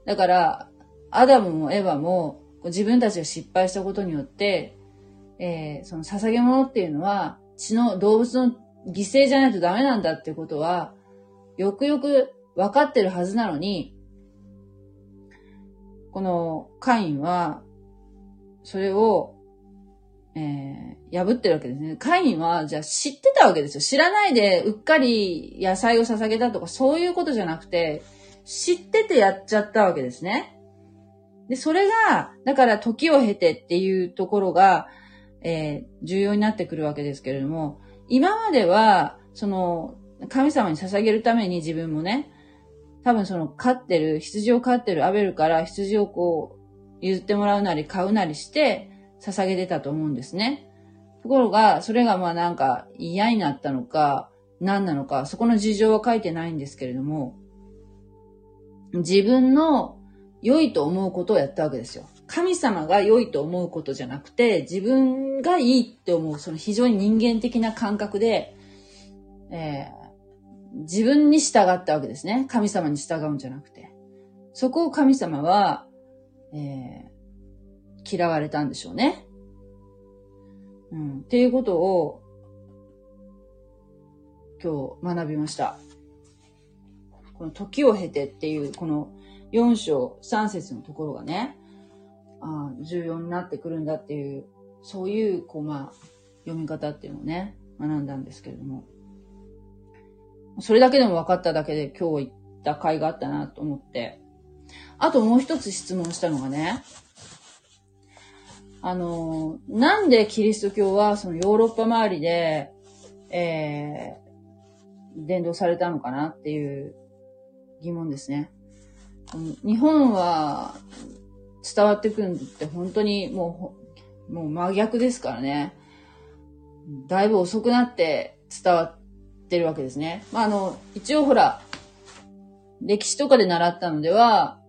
う、だから、アダムもエヴァも自分たちが失敗したことによって、えー、その捧げ物っていうのは血の動物の犠牲じゃないとダメなんだってことは、よくよく分かってるはずなのに、このカインは、それを、えー、破ってるわけですね。カインは、じゃあ知ってたわけですよ。知らないで、うっかり野菜を捧げたとか、そういうことじゃなくて、知っててやっちゃったわけですね。で、それが、だから時を経てっていうところが、えー、重要になってくるわけですけれども、今までは、その、神様に捧げるために自分もね、多分その飼ってる、羊を飼ってるアベルから羊をこう、譲ってもらうなり買うなりして捧げてたと思うんですね。ところが、それがまあなんか嫌になったのか、何なのか、そこの事情は書いてないんですけれども、自分の良いと思うことをやったわけですよ。神様が良いと思うことじゃなくて、自分がいいって思う、その非常に人間的な感覚で、えー、自分に従ったわけですね。神様に従うんじゃなくて。そこを神様は、えー、嫌われたんでしょうね。うん。っていうことを、今日学びました。この時を経てっていう、この4章3節のところがね、あ重要になってくるんだっていう、そういう、こう、まあ、読み方っていうのをね、学んだんですけれども。それだけでも分かっただけで今日行った甲斐があったなと思って。あともう一つ質問したのがね、あの、なんでキリスト教はそのヨーロッパ周りで、えー、伝道されたのかなっていう疑問ですね。日本は伝わってくるって本当にもう、もう真逆ですからね。だいぶ遅くなって伝わってるわけですね。まあ、あの、一応ほら、歴史とかで習ったのでは、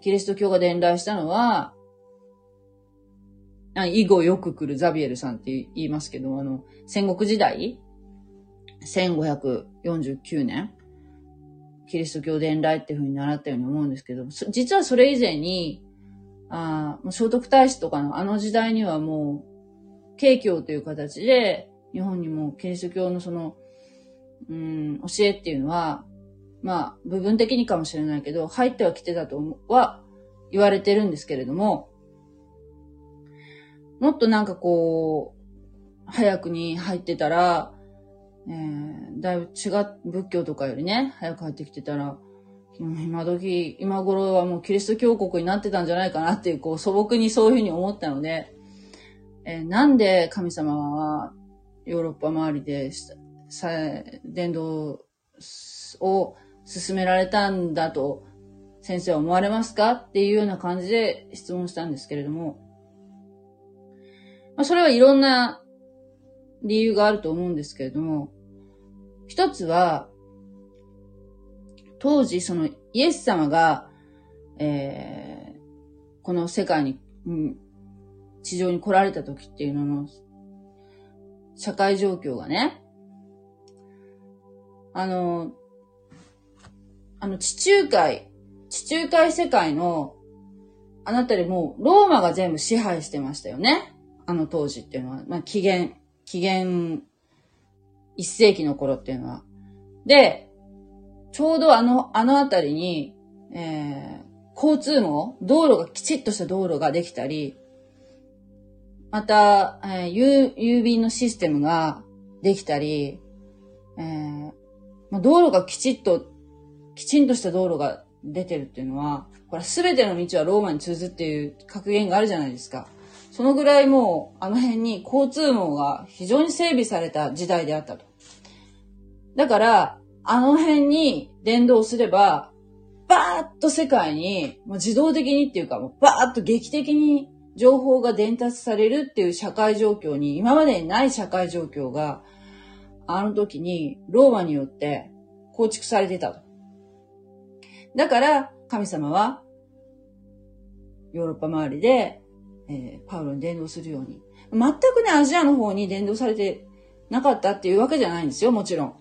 キリスト教が伝来したのは、あ以後よく来るザビエルさんって言いますけど、あの、戦国時代 ?1549 年キリスト教伝来っていうふうに習ったように思うんですけど、実はそれ以前に、あもう聖徳太子とかのあの時代にはもう、景教という形で、日本にもキリスト教のその、うん、教えっていうのは、まあ、部分的にかもしれないけど、入ってはきてたとは言われてるんですけれども、もっとなんかこう、早くに入ってたら、えー、だいぶ違う、仏教とかよりね、早く入ってきてたら、今時、今頃はもうキリスト教国になってたんじゃないかなっていう、こう素朴にそういうふうに思ったので、えー、なんで神様はヨーロッパ周りでさ伝道を進められたんだと先生は思われますかっていうような感じで質問したんですけれども、まあ、それはいろんな理由があると思うんですけれども、一つは、当時そのイエス様が、えー、この世界に、うん、地上に来られた時っていうのの、社会状況がね、あの、あの地中海、地中海世界の、あなたりもローマが全部支配してましたよね。あの当時っていうのは。まあ、紀元紀元1世紀の頃っていうのは。で、ちょうどあの、あのあたりに、えー、交通網、道路が、きちっとした道路ができたり、また、えー、郵郵便のシステムができたり、えーまあ、道路がきちっと、きちんとした道路が出てるっていうのは、これすべての道はローマに通ずっていう格言があるじゃないですか。そのぐらいもう、あの辺に交通網が非常に整備された時代であったと。だから、あの辺に伝導すれば、バーッと世界に、もう自動的にっていうか、もうバーッと劇的に情報が伝達されるっていう社会状況に、今までにない社会状況が、あの時にローマによって構築されてたと。だから、神様は、ヨーロッパ周りで、えー、パウロに伝道するように。全くね、アジアの方に伝道されてなかったっていうわけじゃないんですよ、もちろん。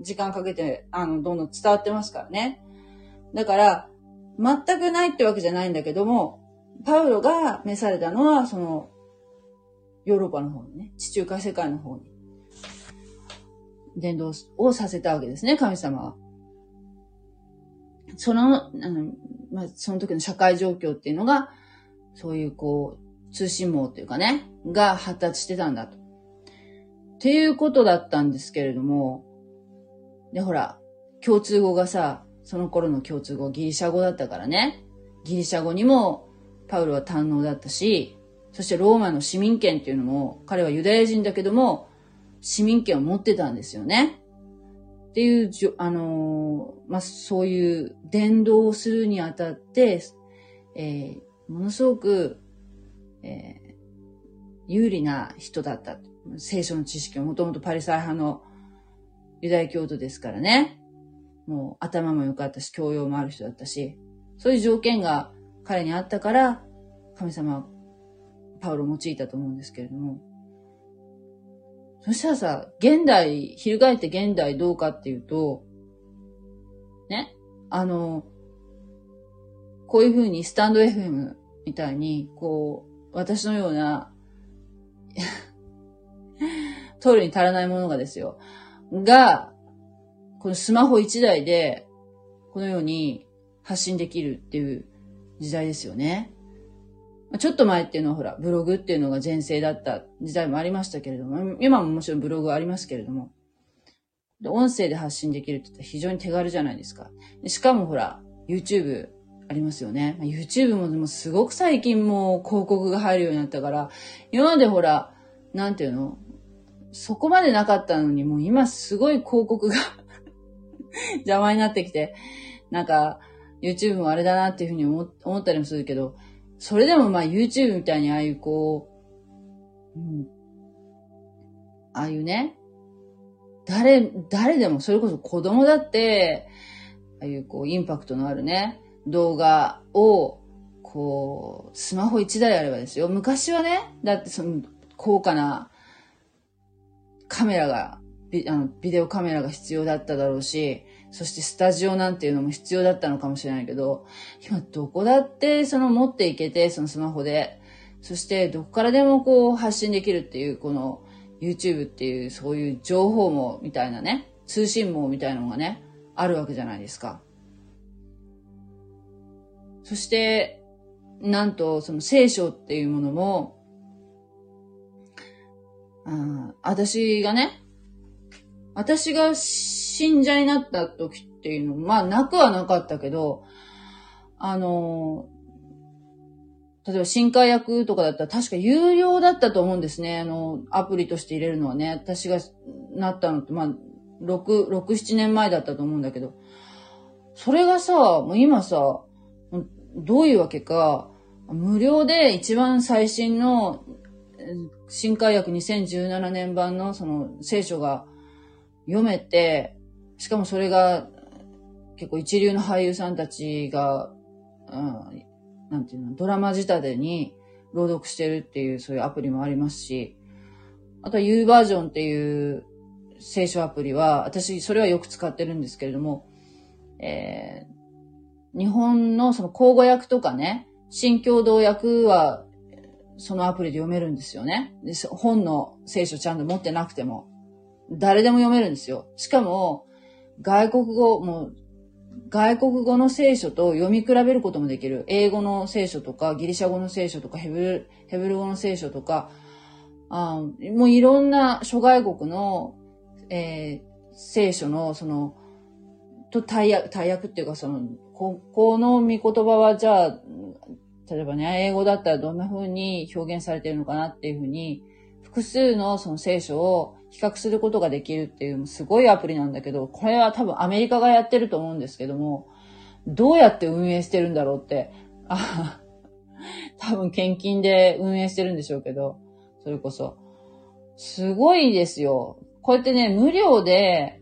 時間かけて、あの、どんどん伝わってますからね。だから、全くないってわけじゃないんだけども、パウロが召されたのは、その、ヨーロッパの方にね、地中海世界の方に、伝道をさせたわけですね、神様は。その、あの、まあ、その時の社会状況っていうのが、そういうこう、通信網っていうかね、が発達してたんだと。っていうことだったんですけれども、で、ほら、共通語がさ、その頃の共通語ギリシャ語だったからね。ギリシャ語にもパウロは堪能だったし、そしてローマの市民権っていうのも、彼はユダヤ人だけども、市民権を持ってたんですよね。っていう、あのー、まあ、そういう伝道をするにあたって、えー、ものすごく、えー、有利な人だった。聖書の知識はもともとパリサイ派のユダヤ教徒ですからね。もう頭も良かったし、教養もある人だったし、そういう条件が彼にあったから、神様はパウロを用いたと思うんですけれども。そしたらさ、現代、翻って現代どうかっていうと、ね、あの、こういうふうにスタンド FM みたいに、こう、私のような 通るに足らないものがですよ。が、このスマホ一台で、このように発信できるっていう時代ですよね。ちょっと前っていうのはほら、ブログっていうのが全盛だった時代もありましたけれども、今ももちろんブログありますけれども、音声で発信できるって言ったら非常に手軽じゃないですか。しかもほら、YouTube ありますよね。YouTube もでもすごく最近もう広告が入るようになったから、今までほら、なんていうの？そこまでなかったのに、もう今すごい広告が 邪魔になってきて、なんか、YouTube もあれだなっていうふうに思ったりもするけど、それでもまあ YouTube みたいにああいうこう、うん、ああいうね、誰、誰でも、それこそ子供だって、ああいうこう、インパクトのあるね、動画を、こう、スマホ1台あればですよ。昔はね、だってその、高価なカメラが、ビあのビデオカメラが必要だっただろうし、そしてスタジオなんていうのも必要だったのかもしれないけど、今どこだってその持っていけて、そのスマホで、そしてどこからでもこう発信できるっていう、この YouTube っていうそういう情報網みたいなね、通信網みたいなのがね、あるわけじゃないですか。そして、なんとその聖書っていうものも、あ私がね、私が信者になった時っていうのまあなくはなかったけど、あの、例えば新海役とかだったら確か有料だったと思うんですね。あの、アプリとして入れるのはね。私がなったのって、まあ、6、6、7年前だったと思うんだけど。それがさ、もう今さ、どういうわけか、無料で一番最新の新海訳2017年版のその聖書が読めて、しかもそれが結構一流の俳優さんたちが、うん、なんていうの、ドラマ仕立てに朗読してるっていうそういうアプリもありますし、あとは U バージョンっていう聖書アプリは、私それはよく使ってるんですけれども、えー、日本のその口語訳とかね、新共同訳はそのアプリで読めるんですよね。本の聖書ちゃんと持ってなくても。誰でも読めるんですよ。しかも、外国語、も、外国語の聖書と読み比べることもできる。英語の聖書とか、ギリシャ語の聖書とか、ヘブル、ヘブル語の聖書とか、あもういろんな諸外国の、えー、聖書の、その、と大訳、大訳っていうか、その、ここの見言葉はじゃあ、例えばね、英語だったらどんな風に表現されているのかなっていう風に、複数のその聖書を比較することができるっていうすごいアプリなんだけど、これは多分アメリカがやってると思うんですけども、どうやって運営してるんだろうって、あ多分献金で運営してるんでしょうけど、それこそ。すごいですよ。こうやってね、無料で、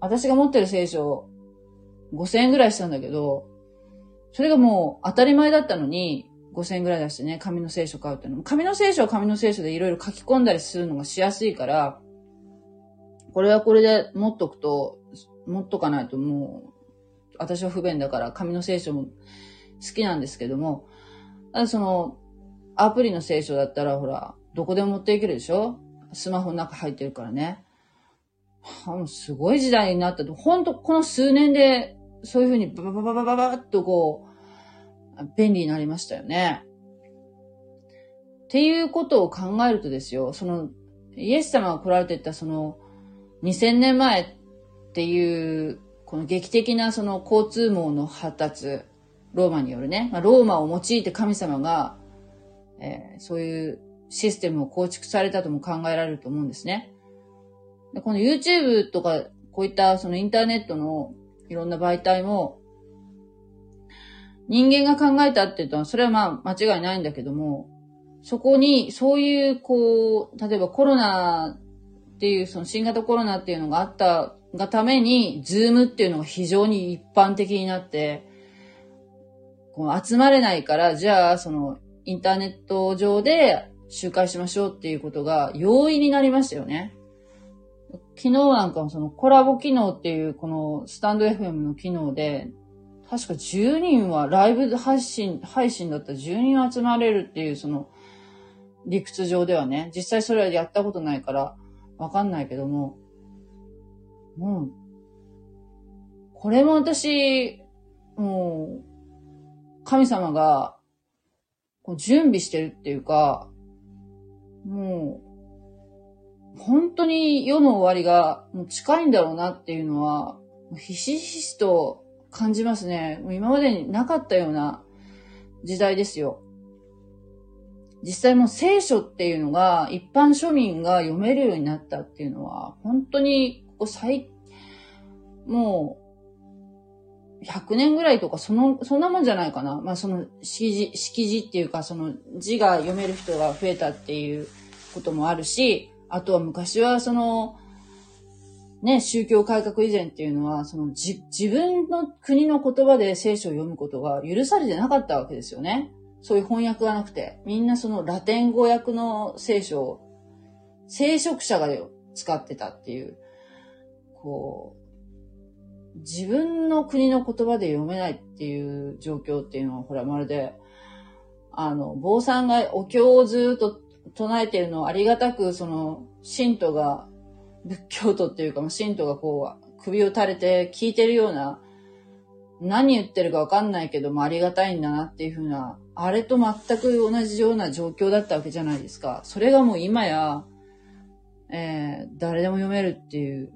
私が持ってる聖書、5000円ぐらいしたんだけど、それがもう当たり前だったのに、5000円ぐらい出してね、紙の聖書買うっていうのも、紙の聖書は紙の聖書でいろいろ書き込んだりするのがしやすいから、これはこれで持っとくと、持っとかないともう、私は不便だから紙の聖書も好きなんですけども、その、アプリの聖書だったら、ほら、どこでも持っていけるでしょ？スマホの中入ってるからね。すごい時代になったと。ほんと、この数年で、そういうふうにバババババババッとこう、便利になりましたよね。っていうことを考えるとですよ、その、イエス様が来られてたその、2000年前っていう、この劇的なその交通網の発達、ローマによるね、まあ、ローマを用いて神様が、えー、そういうシステムを構築されたとも考えられると思うんですね。でこの YouTube とか、こういったそのインターネットのいろんな媒体も、人間が考えたっていうのは、それはまあ間違いないんだけども、そこに、そういう、こう、例えばコロナっていう、その新型コロナっていうのがあったがために、ズームっていうのが非常に一般的になって、こう集まれないから、じゃあ、その、インターネット上で集会しましょうっていうことが容易になりましたよね。昨日なんかもそのコラボ機能っていうこのスタンド FM の機能で、確か10人はライブ配信、配信だったら10人集まれるっていうその理屈上ではね、実際それはやったことないからわかんないけども、うん。これも私、もう、神様が、準備してるっていうか、もう、本当に世の終わりがもう近いんだろうなっていうのは、ひしひしと感じますね。今までになかったような時代ですよ。実際もう聖書っていうのが一般庶民が読めるようになったっていうのは、本当にここ最、もう100年ぐらいとか、その、そんなもんじゃないかな。まあその、識字、識字っていうか、その字が読める人が増えたっていうこともあるし、あとは昔はその、ね、宗教改革以前っていうのは、そのじ、自分の国の言葉で聖書を読むことが許されてなかったわけですよね。そういう翻訳がなくて。みんなそのラテン語訳の聖書を、聖職者が使ってたっていう、こう、自分の国の言葉で読めないっていう状況っていうのは、ほら、まるで、あの、坊さんがお経をずっと唱えてるのをありがたく、その、信徒が、仏教徒っていうか、信徒がこう、首を垂れて聞いてるような、何言ってるかわかんないけどもありがたいんだなっていうふうな、あれと全く同じような状況だったわけじゃないですか。それがもう今や、えー、誰でも読めるっていう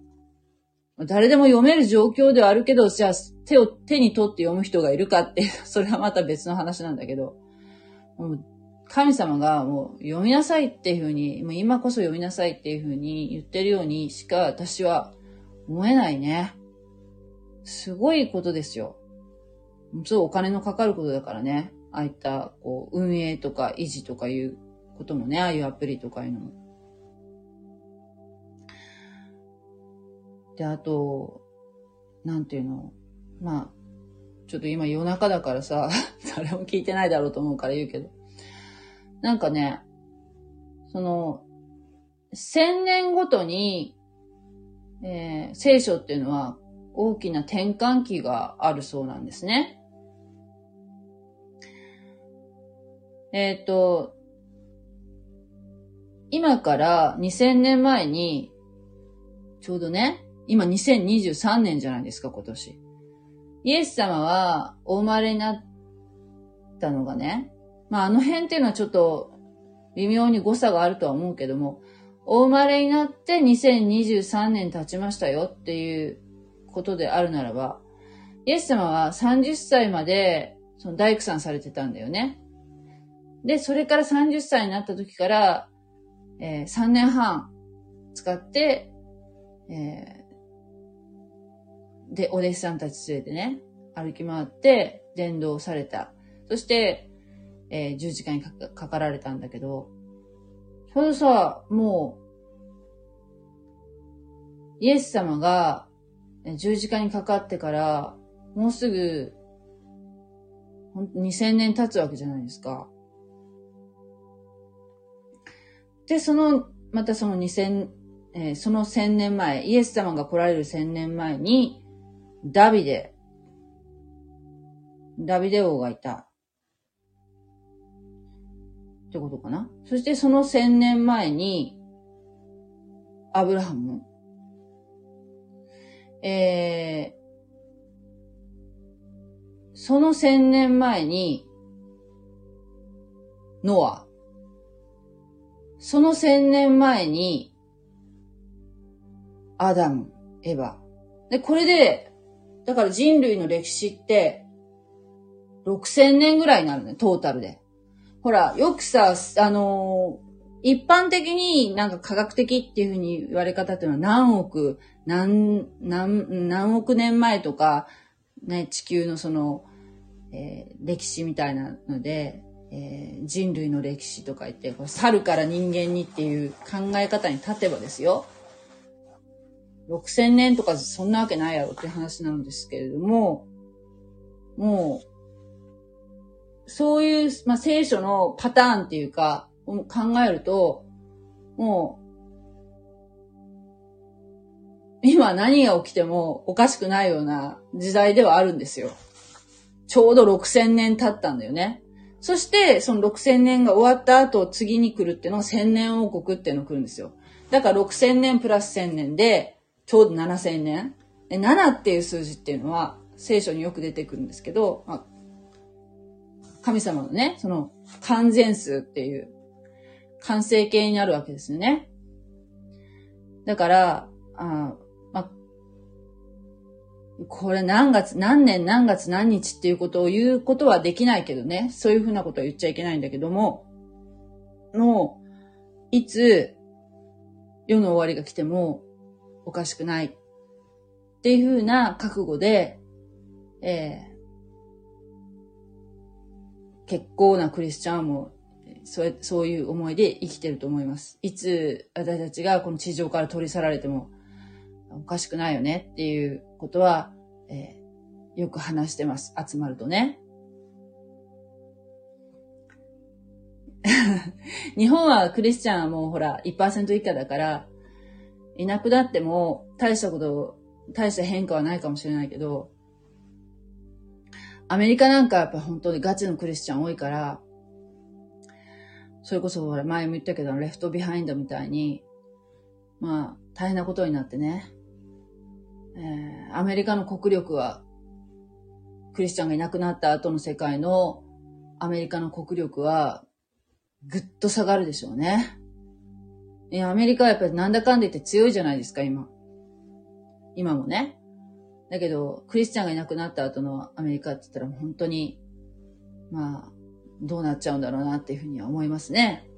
誰でも読める状況ではあるけど、じゃあ手を手に取って読む人がいるかって、それはまた別の話なんだけど、もう神様がもう読みなさいっていうふうに、もう今こそ読みなさいっていうふうに言ってるようにしか私は思えないね。すごいことですよ。そうお金のかかることだからね。ああいったこう運営とか維持とかいうこともね、ああいうアプリとかいうのも。で、あと、なんていうの、まあ、ちょっと今夜中だからさ、誰も聞いてないだろうと思うから言うけど。なんかね、その、千年ごとに、えー、聖書っていうのは大きな転換期があるそうなんですね。えっ、ー、と、今から2000年前に、ちょうどね、今2023年じゃないですか、今年。イエス様はお生まれになったのがね、まああの辺っていうのはちょっと微妙に誤差があるとは思うけども、お生まれになって2023年経ちましたよっていうことであるならば、イエス様は30歳までその大工さんされてたんだよね。で、それから30歳になった時から、えー、3年半使って、えー、で、お弟子さんたち連れてね、歩き回って伝道された。そして、えー、十字架にかかかかられたんだけど、それさ、もう、イエス様が十字架にかかってから、もうすぐ、2000年経つわけじゃないですか。で、その、またその2000、えー、その1000年前、イエス様が来られる1000年前に、ダビデ、ダビデ王がいた。ってことかな？そしてその1000年前に、アブラハム。えー、その1000年前に、ノア。その千年前に、アダム、エヴァ。で、これで、だから人類の歴史って、6000年ぐらいになるね、トータルで。ほら、よくさ、あのー、一般的になんか科学的っていうふうに言われ方っていうのは何億、何、何、何億年前とか、ね、地球のその、えー、歴史みたいなので、えー、人類の歴史とか言って、これ猿から人間にっていう考え方に立てばですよ。6000年とかそんなわけないやろって話なんですけれども、もう、そういう、まあ、聖書のパターンっていうか、考えると、もう、今何が起きてもおかしくないような時代ではあるんですよ。ちょうど6000年経ったんだよね。そして、その6000年が終わった後、次に来るっていうのが1000年王国っていうのが来るんですよ。だから6000年プラス1000年で、ちょうど7000年。で7っていう数字っていうのは、聖書によく出てくるんですけど、まあ、神様のね、その完全数っていう、完成形になるわけですよね。だから、あまこれ何月、何年何月何日っていうことを言うことはできないけどね。そういうふうなことは言っちゃいけないんだけども、もう、いつ世の終わりが来てもおかしくないっていうふうな覚悟で、えー、結構なクリスチャンもそうそういう思いで生きてると思います。いつ私たちがこの地上から取り去られてもおかしくないよねっていうことは、えー、よく話してます。集まるとね。日本はクリスチャンはもうほら1%以下だから、いなくなっても大したこと、大した変化はないかもしれないけど、アメリカなんかやっぱ本当にガチのクリスチャン多いから、それこそほら前も言ったけど、レフトビハインドみたいに、まあ大変なことになってね、えー、アメリカの国力は、クリスチャンがいなくなった後の世界のアメリカの国力は、ぐっと下がるでしょうね。いや、アメリカはやっぱりなんだかんだ言って強いじゃないですか、今。今もね。だけど、クリスチャンがいなくなった後のアメリカって言ったら本当に、まあ、どうなっちゃうんだろうなっていうふうには思いますね。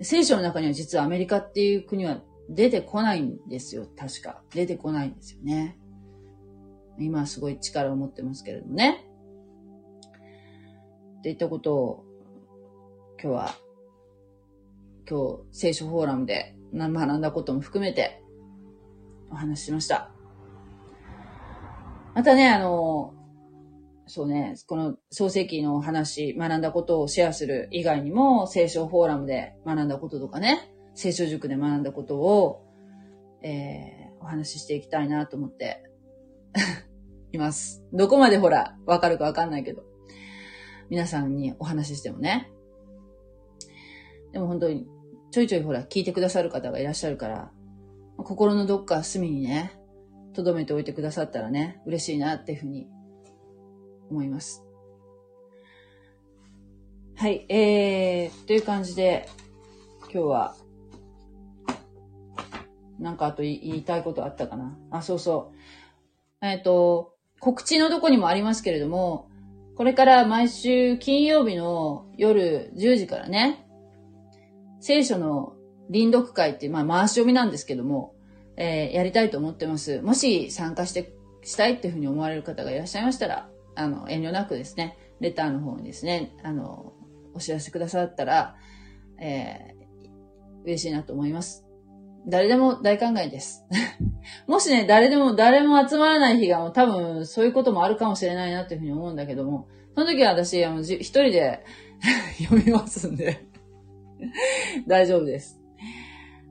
聖書の中には実はアメリカっていう国は出てこないんですよ、確か。出てこないんですよね。今はすごい力を持ってますけれどもね。っていったことを、今日は、今日、聖書フォーラムで学んだことも含めて、お話ししました。またね、あの、そうね、この創世記の話、学んだことをシェアする以外にも、聖書フォーラムで学んだこととかね、聖書塾で学んだことを、えー、お話ししていきたいなと思って います。どこまでほら、わかるかわかんないけど。皆さんにお話ししてもね。でも本当に、ちょいちょいほら、聞いてくださる方がいらっしゃるから、心のどっか隅にね、留めておいてくださったらね、嬉しいなっていうふうに思います。はい、えー、という感じで、今日はなんかあと言いたいことあったかな？あ、そうそう。えっ、ー、と、告知のとこにもありますけれども、これから毎週金曜日の夜10時からね、聖書の臨読会っていう、まあ回し読みなんですけども、えー、やりたいと思ってます。もし参加して、したいっていうふうに思われる方がいらっしゃいましたら、あの、遠慮なくですね、レターの方にですね、あの、お知らせくださったら、えー、嬉しいなと思います。誰でも大歓迎です。もしね、誰でも、誰も集まらない日がもう多分そういうこともあるかもしれないなっていうふうに思うんだけども、その時は私、あの、一人で 読みますんで 大丈夫です。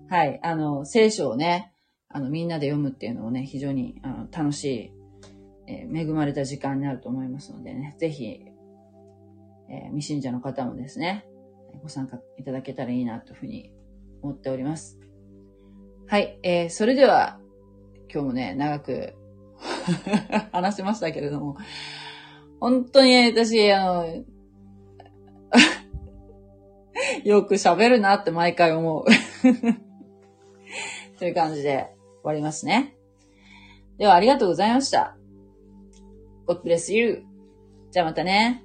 はい。あの、聖書をね、あの、みんなで読むっていうのをね、非常にあの楽しい、えー、恵まれた時間になると思いますのでね、ぜひ、えー、未信者の方もですね、ご参加いただけたらいいなというふうに思っております。はい。えー、それでは、今日もね、長く 話しましたけれども、本当に、私、あの、よく喋るなって毎回思う。という感じで終わりますね。では、ありがとうございました。God bless you. じゃあまたね。